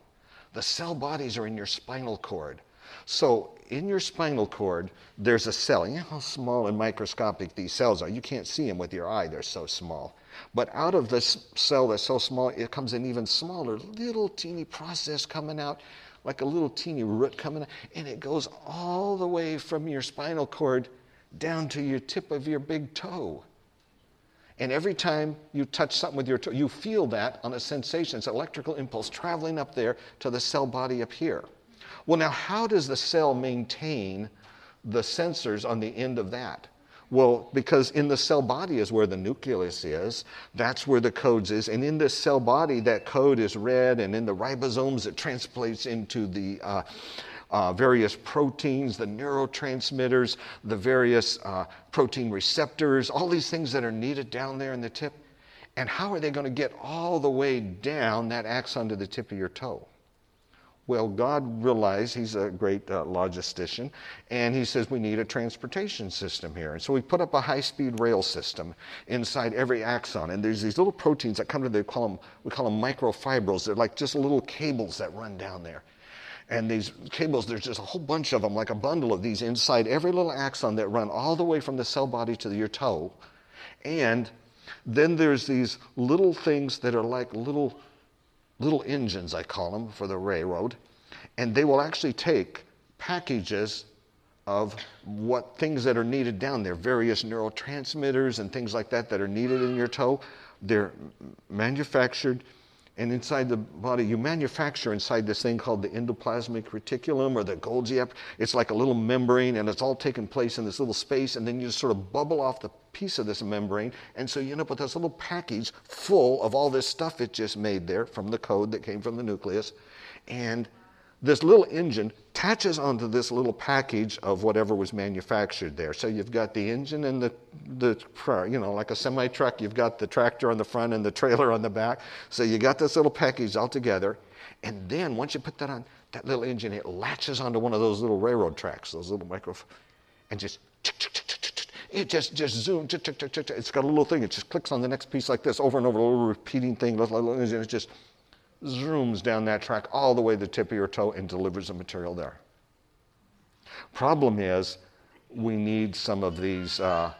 The cell bodies are in your spinal cord. So in your spinal cord, there's a cell. You know how small and microscopic these cells are. You can't see them with your eye, they're so small. But out of this cell that's so small, it comes an even smaller, little teeny process coming out, like a little teeny root coming out, and it goes all the way from your spinal cord down to your tip of your big toe. And every time you touch something with your toe, you feel that on a sensation. It's an electrical impulse traveling up there to the cell body up here. Well, now, how does the cell maintain the sensors on the end of that? Well, because in the cell body is where the nucleus is, that's where the codes is, and in this cell body, that code is read, and in the ribosomes, it translates into the uh, uh, various proteins, the neurotransmitters, the various uh, protein receptors, all these things that are needed down there in the tip. And how are they going to get all the way down that axon to the tip of your toe? Well, God realized he's a great uh, logistician, and he says we need a transportation system here. And so we put up a high speed rail system inside every axon. And there's these little proteins that come to, they call them, we call them microfibrils. They're like just little cables that run down there. And these cables, there's just a whole bunch of them, like a bundle of these inside every little axon that run all the way from the cell body to your toe. And then there's these little things that are like little little engines, I call them, for the railroad, and they will actually take packages of what things that are needed down there, various neurotransmitters and things like that that are needed in your toe. They're manufactured, and inside the body, you manufacture inside this thing called the endoplasmic reticulum or the Golgi. It's like a little membrane, and it's all taking place in this little space, and then you sort of bubble off the piece of this membrane, and so you end up with this little package full of all this stuff it just made there from the code that came from the nucleus. And this little engine attaches onto this little package of whatever was manufactured there. So you've got the engine and the, the you know, like a semi truck, you've got the tractor on the front and the trailer on the back. So you got this little package all together. And then once you put that on, that little engine, it latches onto one of those little railroad tracks, those little micro, and just it just just zooms. It's got a little thing. It just clicks on the next piece like this over and over, a little repeating thing, and it just zooms down that track all the way to the tip of your toe and delivers the material there. Problem is, we need some of these uh,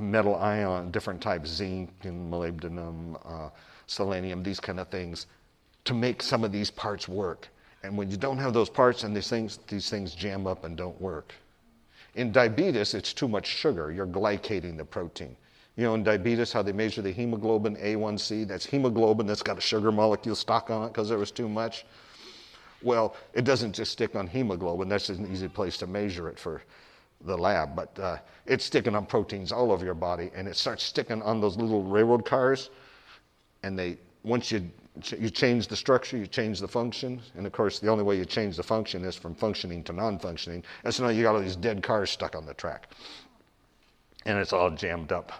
metal ion, different types, zinc and molybdenum, uh, selenium, these kind of things, to make some of these parts work. And when you don't have those parts and these things, these things jam up and don't work. In diabetes, it's too much sugar. You're glycating the protein. You know, in diabetes, how they measure the hemoglobin A1C, that's hemoglobin that's got a sugar molecule stuck on it because there was too much. Well, it doesn't just stick on hemoglobin. That's an easy place to measure it for the lab, but uh, it's sticking on proteins all over your body, and it starts sticking on those little railroad cars. And they, once you you change the structure, you change the function, and of course, the only way you change the function is from functioning to non functioning. And so now you got all these dead cars stuck on the track, and it's all jammed up.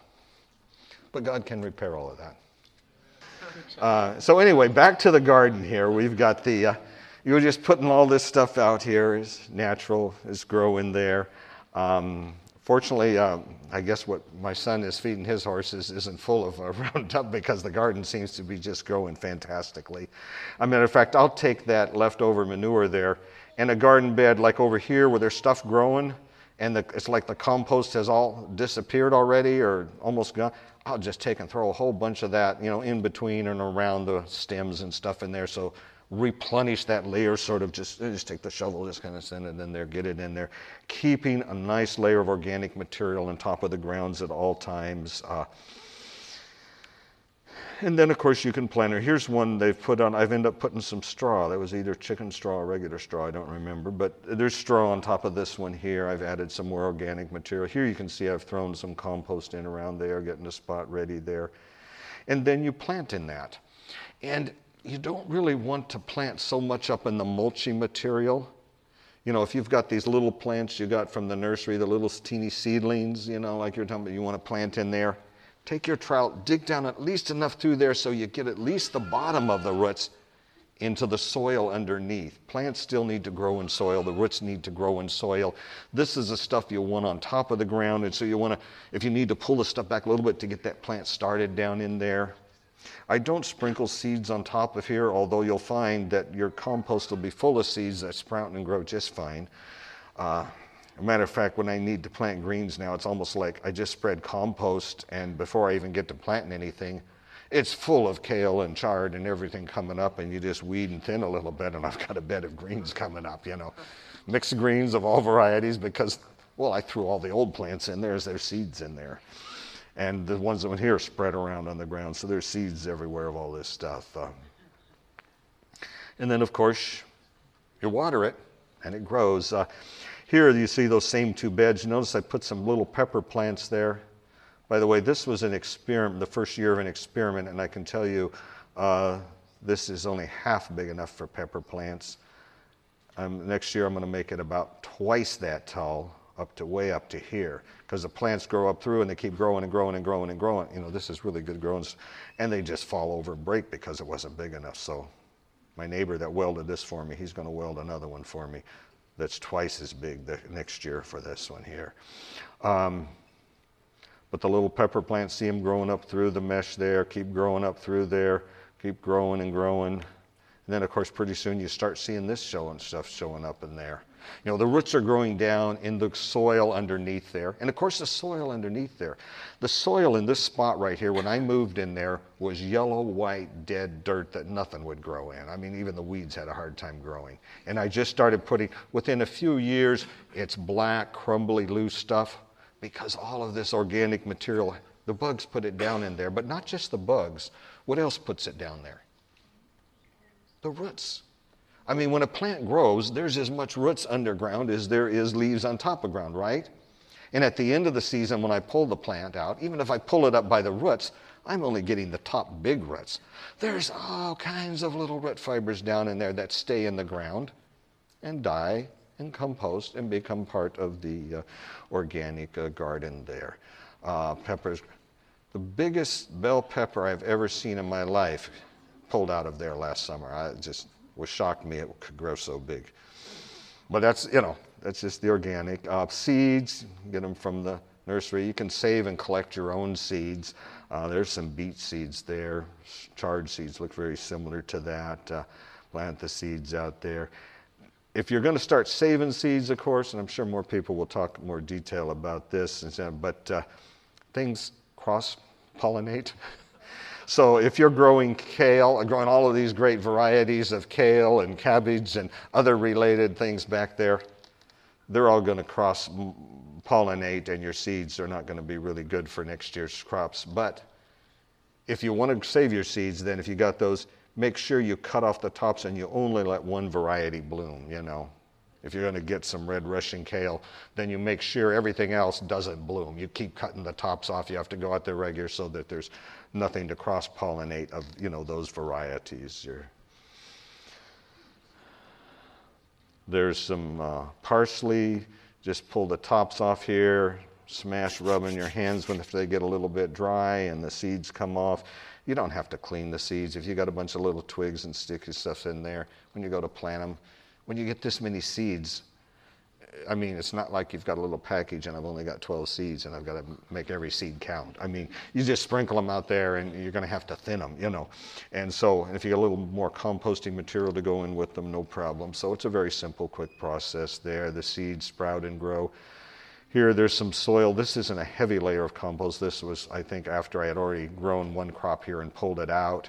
But God can repair all of that. Uh, so, anyway, back to the garden here. We've got the, uh, you're just putting all this stuff out here, is natural, is growing there. Um, Fortunately, um, I guess what my son is feeding his horses isn't full of <laughs> uh, Roundup because the garden seems to be just growing fantastically. As a matter of fact, I'll take that leftover manure there and a garden bed like over here where there's stuff growing and the, it's like the compost has all disappeared already or almost gone. I'll just take and throw a whole bunch of that, you know, in between and around the stems and stuff in there. So replenish that layer, sort of just, just take the shovel, just kind of send it in there, get it in there, keeping a nice layer of organic material on top of the grounds at all times. Uh, and then, of course, you can plant it. Here's one they've put on. I've ended up putting some straw. That was either chicken straw or regular straw. I don't remember. But there's straw on top of this one here. I've added some more organic material. Here you can see I've thrown some compost in around there, getting the spot ready there. And then you plant in that. And you don't really want to plant so much up in the mulchy material. You know, if you've got these little plants you got from the nursery, the little teeny seedlings, you know, like you're talking about, you want to plant in there, take your trowel, dig down at least enough through there so you get at least the bottom of the roots into the soil underneath. Plants still need to grow in soil, the roots need to grow in soil. This is the stuff you want on top of the ground, and so you want to, if you need to pull the stuff back a little bit to get that plant started down in there, I don't sprinkle seeds on top of here, although you'll find that your compost will be full of seeds that sprout and grow just fine. Uh, a matter of fact, when I need to plant greens now, it's almost like I just spread compost, and before I even get to planting anything, it's full of kale and chard and everything coming up, and you just weed and thin a little bit, and I've got a bed of greens coming up, you know. Mixed greens of all varieties because, well, I threw all the old plants in there, as there's seeds in there. And the ones that went here spread around on the ground, so there's seeds everywhere of all this stuff. Um, and then, of course, you water it, and it grows. Uh, here you see those same two beds. Notice I put some little pepper plants there. By the way, this was an experiment, the first year of an experiment, and I can tell you uh, this is only half big enough for pepper plants. Um, next year I'm going to make it about twice that tall, up to way up to here, because the plants grow up through and they keep growing and growing and growing and growing. You know, this is really good growing, and they just fall over and break because it wasn't big enough. So my neighbor that welded this for me, he's going to weld another one for me that's twice as big the next year for this one here. Um, but the little pepper plants, see them growing up through the mesh there, keep growing up through there, keep growing and growing. And then, of course, pretty soon you start seeing this showing stuff showing up in there. You know, the roots are growing down in the soil underneath there. And of course, the soil underneath there. The soil in this spot right here, when I moved in there, was yellow, white, dead dirt that nothing would grow in. I mean, even the weeds had a hard time growing. And I just started putting, within a few years, it's black, crumbly, loose stuff because all of this organic material, the bugs put it down in there. But not just the bugs. What else puts it down there? The roots. I mean, when a plant grows, there's as much roots underground as there is leaves on top of ground, right? And at the end of the season, when I pull the plant out, even if I pull it up by the roots, I'm only getting the top big roots. There's all kinds of little root fibers down in there that stay in the ground and die and compost and become part of the uh, organic uh, garden there. Uh, peppers, the biggest bell pepper I've ever seen in my life pulled out of there last summer. I just was shocked me it could grow so big. But that's, you know, that's just the organic. Uh, seeds, get them from the nursery. You can save and collect your own seeds. Uh, there's some beet seeds there. Chard seeds look very similar to that. Uh, plant the seeds out there. If you're going to start saving seeds, of course, and I'm sure more people will talk more detail about this, but uh, things cross pollinate. <laughs> So if you're growing kale, uh, growing all of these great varieties of kale and cabbage and other related things back there, they're all going to cross pollinate and your seeds are not going to be really good for next year's crops. But if you want to save your seeds, then if you got those, make sure you cut off the tops and you only let one variety bloom, you know. If you're going to get some red Russian kale, then you make sure everything else doesn't bloom. You keep cutting the tops off. You have to go out there regular so that there's nothing to cross pollinate of you know those varieties. You're, there's some uh, parsley. Just pull the tops off here. Smash, rub in your hands when if they get a little bit dry and the seeds come off. You don't have to clean the seeds. If you got a bunch of little twigs and sticky stuff in there, when you go to plant them, when you get this many seeds, I mean, it's not like you've got a little package and I've only got 12 seeds and I've got to make every seed count. I mean, you just sprinkle them out there and you're going to have to thin them, you know. And so, if you get a little more composting material to go in with them, no problem. So, it's a very simple, quick process there. The seeds sprout and grow. Here, there's some soil. This isn't a heavy layer of compost. This was, I think, after I had already grown one crop here and pulled it out.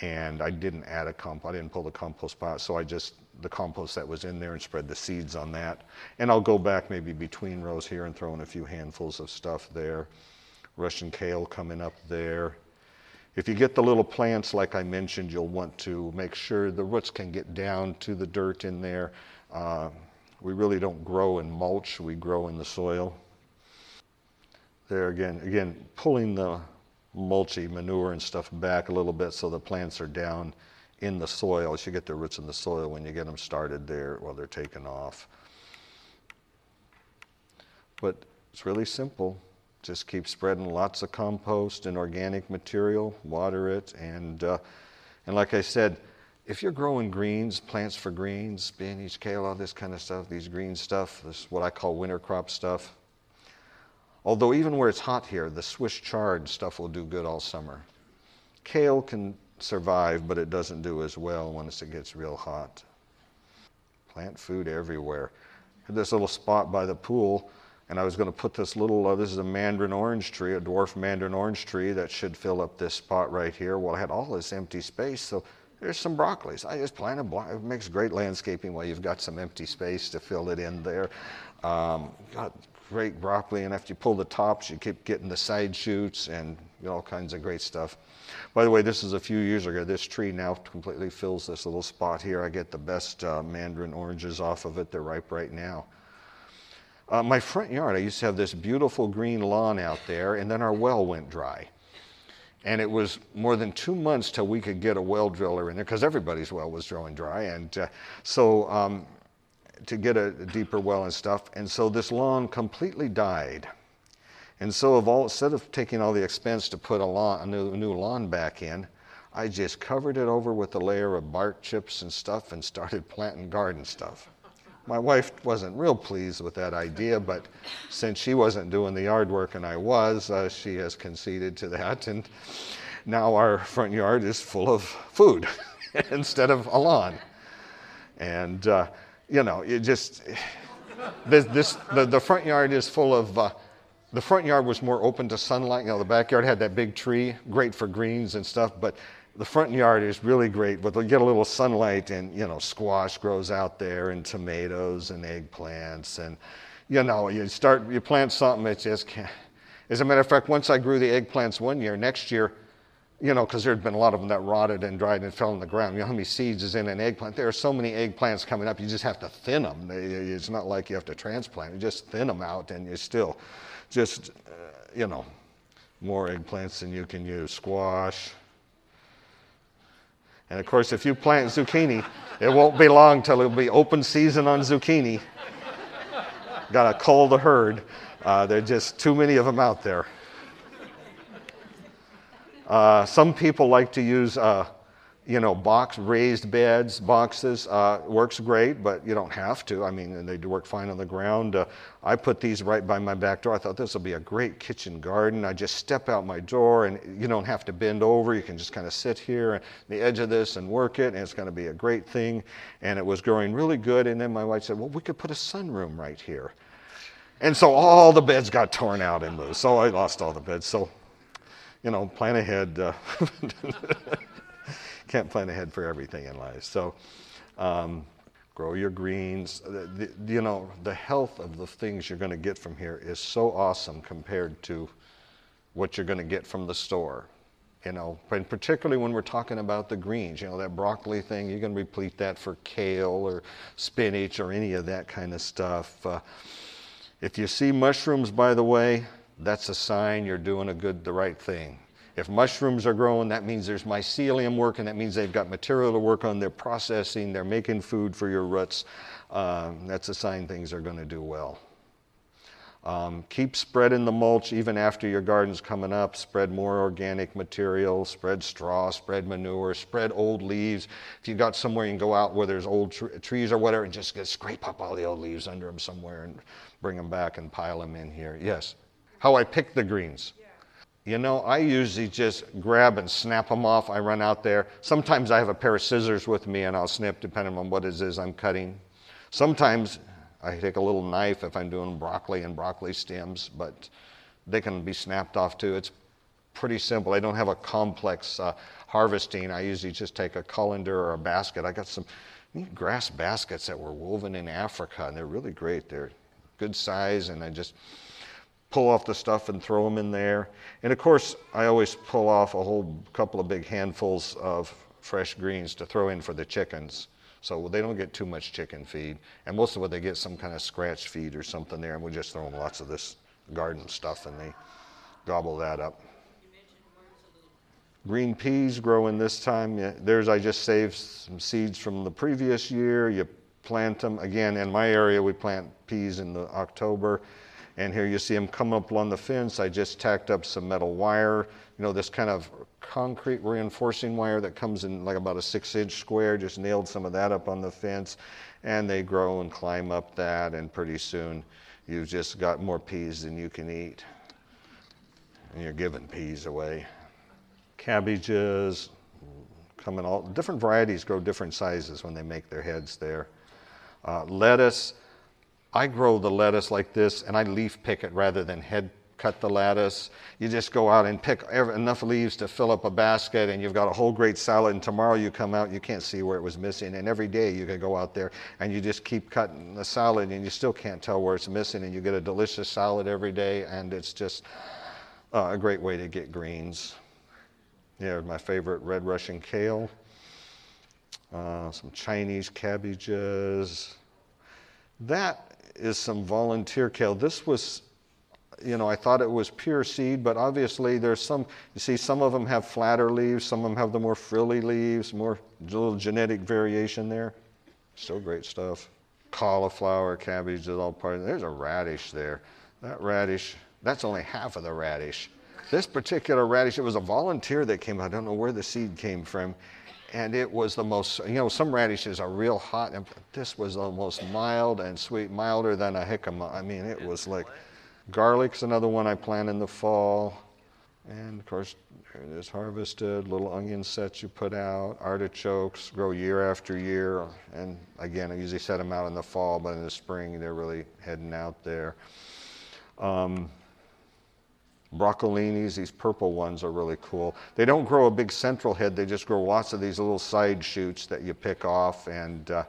And I didn't add a compost. I didn't pull the compost pot. So I just the compost that was in there and spread the seeds on that. And I'll go back maybe between rows here and throw in a few handfuls of stuff there. Russian kale coming up there. If you get the little plants, like I mentioned, you'll want to make sure the roots can get down to the dirt in there. Uh, we really don't grow in mulch, we grow in the soil. There again, again, pulling the mulchy manure and stuff back a little bit so the plants are down in the soil. You get the roots in the soil when you get them started there while they're taken off. But it's really simple. Just keep spreading lots of compost and organic material, water it, and uh, and like I said, if you're growing greens, plants for greens, spinach, kale, all this kind of stuff, these green stuff, this is what I call winter crop stuff. Although even where it's hot here, the Swiss chard stuff will do good all summer. Kale can survive, but it doesn't do as well once it gets real hot. Plant food everywhere. This little spot by the pool, and I was going to put this little, uh, this is a mandarin orange tree, a dwarf mandarin orange tree that should fill up this spot right here. Well, I had all this empty space, so there's some broccolis. I just planted, it makes great landscaping while you've got some empty space to fill it in there. Um, got great broccoli, and after you pull the tops, you keep getting the side shoots and you know, all kinds of great stuff. By the way, this is a few years ago. This tree now completely fills this little spot here. I get the best uh, mandarin oranges off of it. They're ripe right now. Uh, my front yard, I used to have this beautiful green lawn out there, and then our well went dry. And it was more than two months till we could get a well driller in there because everybody's well was drawing dry. And uh, so um, to get a, deeper well and stuff. And so this lawn completely died. And so, of all, instead of taking all the expense to put a, lawn, a, new, new lawn back in, I just covered it over with a layer of bark chips and stuff and started planting garden stuff. My wife wasn't real pleased with that idea, but since she wasn't doing the yard work and I was, uh, she has conceded to that. And now our front yard is full of food <laughs> instead of a lawn. And, uh, you know, it just, this, this, the, the front yard is full of, uh, the front yard was more open to sunlight. You know, the backyard had that big tree, great for greens and stuff, but the front yard is really great, but they get a little sunlight and, you know, squash grows out there and tomatoes and eggplants and, you know, you start, you plant something, it just can't. As a matter of fact, once I grew the eggplants one year, next year, you know, because there had been a lot of them that rotted and dried and fell in the ground. You know how many seeds is in an eggplant? There are so many eggplants coming up, you just have to thin them. It's not like you have to transplant, you just thin them out and you still just, uh, you know, more eggplants than you can use. Squash, and of course, if you plant zucchini, it won't be long till it'll be open season on zucchini. Got to cull the herd. Uh, there are just too many of them out there. Uh, some people like to use uh, you know, box raised beds, boxes uh, works great, but you don't have to. I mean, they do work fine on the ground. Uh, I put these right by my back door. I thought this will be a great kitchen garden. I just step out my door, and you don't have to bend over. You can just kind of sit here on the edge of this and work it, and it's going to be a great thing. And it was growing really good. And then my wife said, "Well, we could put a sunroom right here." And so all the beds got torn out and moved. So I lost all the beds. So, you know, plan ahead. Uh, <laughs> can't plan ahead for everything in life. So, um, grow your greens. The, the, you know, the health of the things you're going to get from here is so awesome compared to what you're going to get from the store. You know, and particularly when we're talking about the greens, you know, that broccoli thing, you can replete that for kale or spinach or any of that kind of stuff. Uh, if you see mushrooms, by the way, that's a sign you're doing a good, the right thing. If mushrooms are growing, that means there's mycelium working. That means they've got material to work on. They're processing. They're making food for your roots. Um, that's a sign things are going to do well. Um, keep spreading the mulch even after your garden's coming up. Spread more organic material, spread straw, spread manure, spread old leaves. If you've got somewhere you can go out where there's old tr- trees or whatever and just get, scrape up all the old leaves under them somewhere and bring them back and pile them in here. Yes. How I pick the greens. You know, I usually just grab and snap them off. I run out there. Sometimes I have a pair of scissors with me and I'll snip depending on what it is I'm cutting. Sometimes I take a little knife if I'm doing broccoli and broccoli stems, but they can be snapped off too. It's pretty simple. I don't have a complex uh, harvesting. I usually just take a colander or a basket. I got some grass baskets that were woven in Africa, and they're really great. They're good size, and I just pull off the stuff and throw them in there. And of course, I always pull off a whole couple of big handfuls of fresh greens to throw in for the chickens. So they don't get too much chicken feed. And most of what they get some kind of scratch feed or something there. And we just throw them lots of this garden stuff and they gobble that up. Green peas growing this time. There's, I just saved some seeds from the previous year. You plant them. Again, in my area, we plant peas in the October. And here you see them come up along the fence. I just tacked up some metal wire, you know, this kind of concrete reinforcing wire that comes in like about a six inch square, just nailed some of that up on the fence. And they grow and climb up that, and pretty soon you've just got more peas than you can eat. And you're giving peas away. cabbages, come in all different varieties grow different sizes when they make their heads there. Uh, lettuce, I grow the lettuce like this and I leaf pick it rather than head cut the lettuce. You just go out and pick enough leaves to fill up a basket, and you've got a whole great salad. And tomorrow you come out, you can't see where it was missing. And every day you can go out there and you just keep cutting the salad, and you still can't tell where it's missing. And you get a delicious salad every day, and it's just uh, a great way to get greens. Yeah, my favorite red Russian kale, uh, some Chinese cabbages. That is some volunteer kale. This was you know, I thought it was pure seed, but obviously there's some, you see, some of them have flatter leaves, some of them have the more frilly leaves, more little genetic variation there. Still great stuff. Cauliflower, cabbage is all part of it. There's a radish there. That radish, that's only half of the radish. This particular radish, it was a volunteer that came, I don't know where the seed came from, and it was the most, you know, some radishes are real hot, and this was the most mild and sweet, milder than a jicama. I mean, it was like, Garlic's another one I plant in the fall. And of course, it is harvested. Little onion sets you put out. Artichokes grow year after year. And again, I usually set them out in the fall, but in the spring, they're really heading out there. Um, broccolinis, these purple ones are really cool. They don't grow a big central head, they just grow lots of these little side shoots that you pick off. And uh,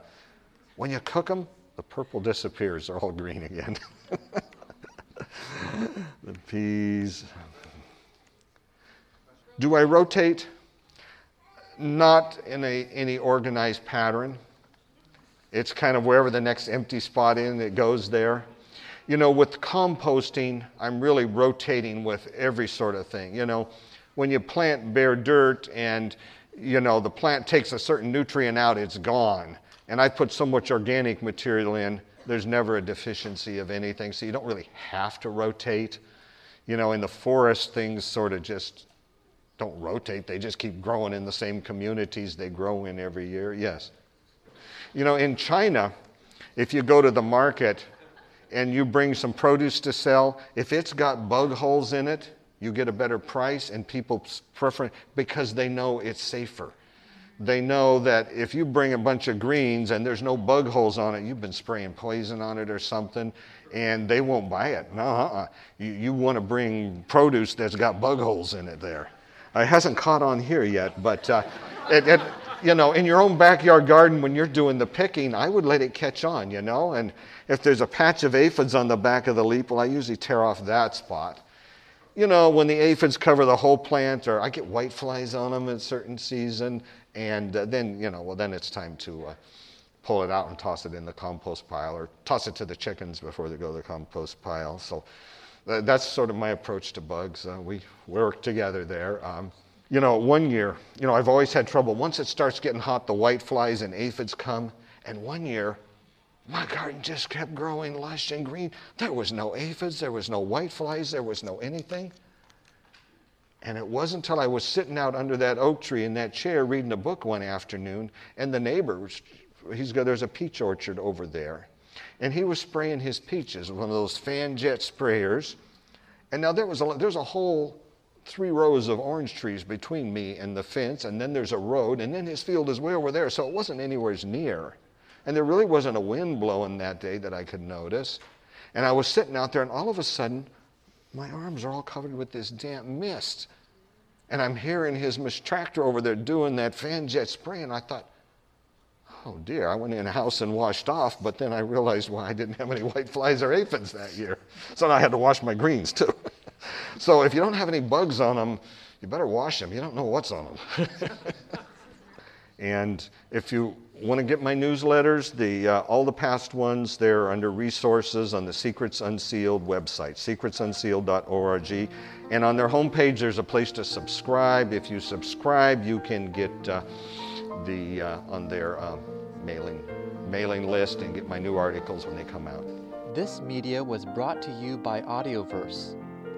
when you cook them, the purple disappears, they're all green again. <laughs> the peas. Do I rotate? Not in a, any organized pattern. It's kind of wherever the next empty spot in, it goes there. You know, with composting, I'm really rotating with every sort of thing. You know, when you plant bare dirt and, you know, the plant takes a certain nutrient out, it's gone. And I put so much organic material in, there's never a deficiency of anything, so you don't really have to rotate. You know, in the forest, things sort of just don't rotate, they just keep growing in the same communities they grow in every year. Yes. You know, in China, if you go to the market and you bring some produce to sell, if it's got bug holes in it, you get a better price and people prefer because they know it's safer they know that if you bring a bunch of greens and there's no bug holes on it, you've been spraying poison on it or something, and they won't buy it. No, uh-uh. you, you want to bring produce that's got bug holes in it there. It hasn't caught on here yet, but uh, it, it, you know, in your own backyard garden when you're doing the picking, I would let it catch on, you know. And if there's a patch of aphids on the back of the leaf, well, I usually tear off that spot. You know, when the aphids cover the whole plant, or I get white flies on them at a certain season, and uh, then, you know, well, then it's time to uh, pull it out and toss it in the compost pile or toss it to the chickens before they go to the compost pile. So uh, that's sort of my approach to bugs. Uh, we work together there. Um, you know, one year, you know, I've always had trouble. Once it starts getting hot, the white flies and aphids come. And one year, my garden just kept growing lush and green. There was no aphids, there was no white flies, there was no anything. And it wasn't until I was sitting out under that oak tree in that chair reading a book one afternoon, and the neighbor, he's got, there's a peach orchard over there, and he was spraying his peaches with one of those fan jet sprayers. And now there was a, there's a whole three rows of orange trees between me and the fence, and then there's a road, and then his field is way over there, so it wasn't anywhere near. And there really wasn't a wind blowing that day that I could notice. And I was sitting out there, and all of a sudden, my arms are all covered with this damp mist. And I'm hearing his tractor over there doing that fan jet spray, and I thought, oh dear, I went in the house and washed off, but then I realized, well, I didn't have any white flies or aphids that year. So I had to wash my greens too. <laughs> <laughs> so if you don't have any bugs on them, you better wash them. You don't know what's on them. <laughs> and if you want to get my newsletters, the, uh, all the past ones, they're under resources on the Secrets Unsealed website, secretsunsealed.org. And on their homepage, there's a place to subscribe. If you subscribe, you can get uh, the, uh, on their uh, mailing, mailing list and get my new articles when they come out. This media was brought to you by Audioverse,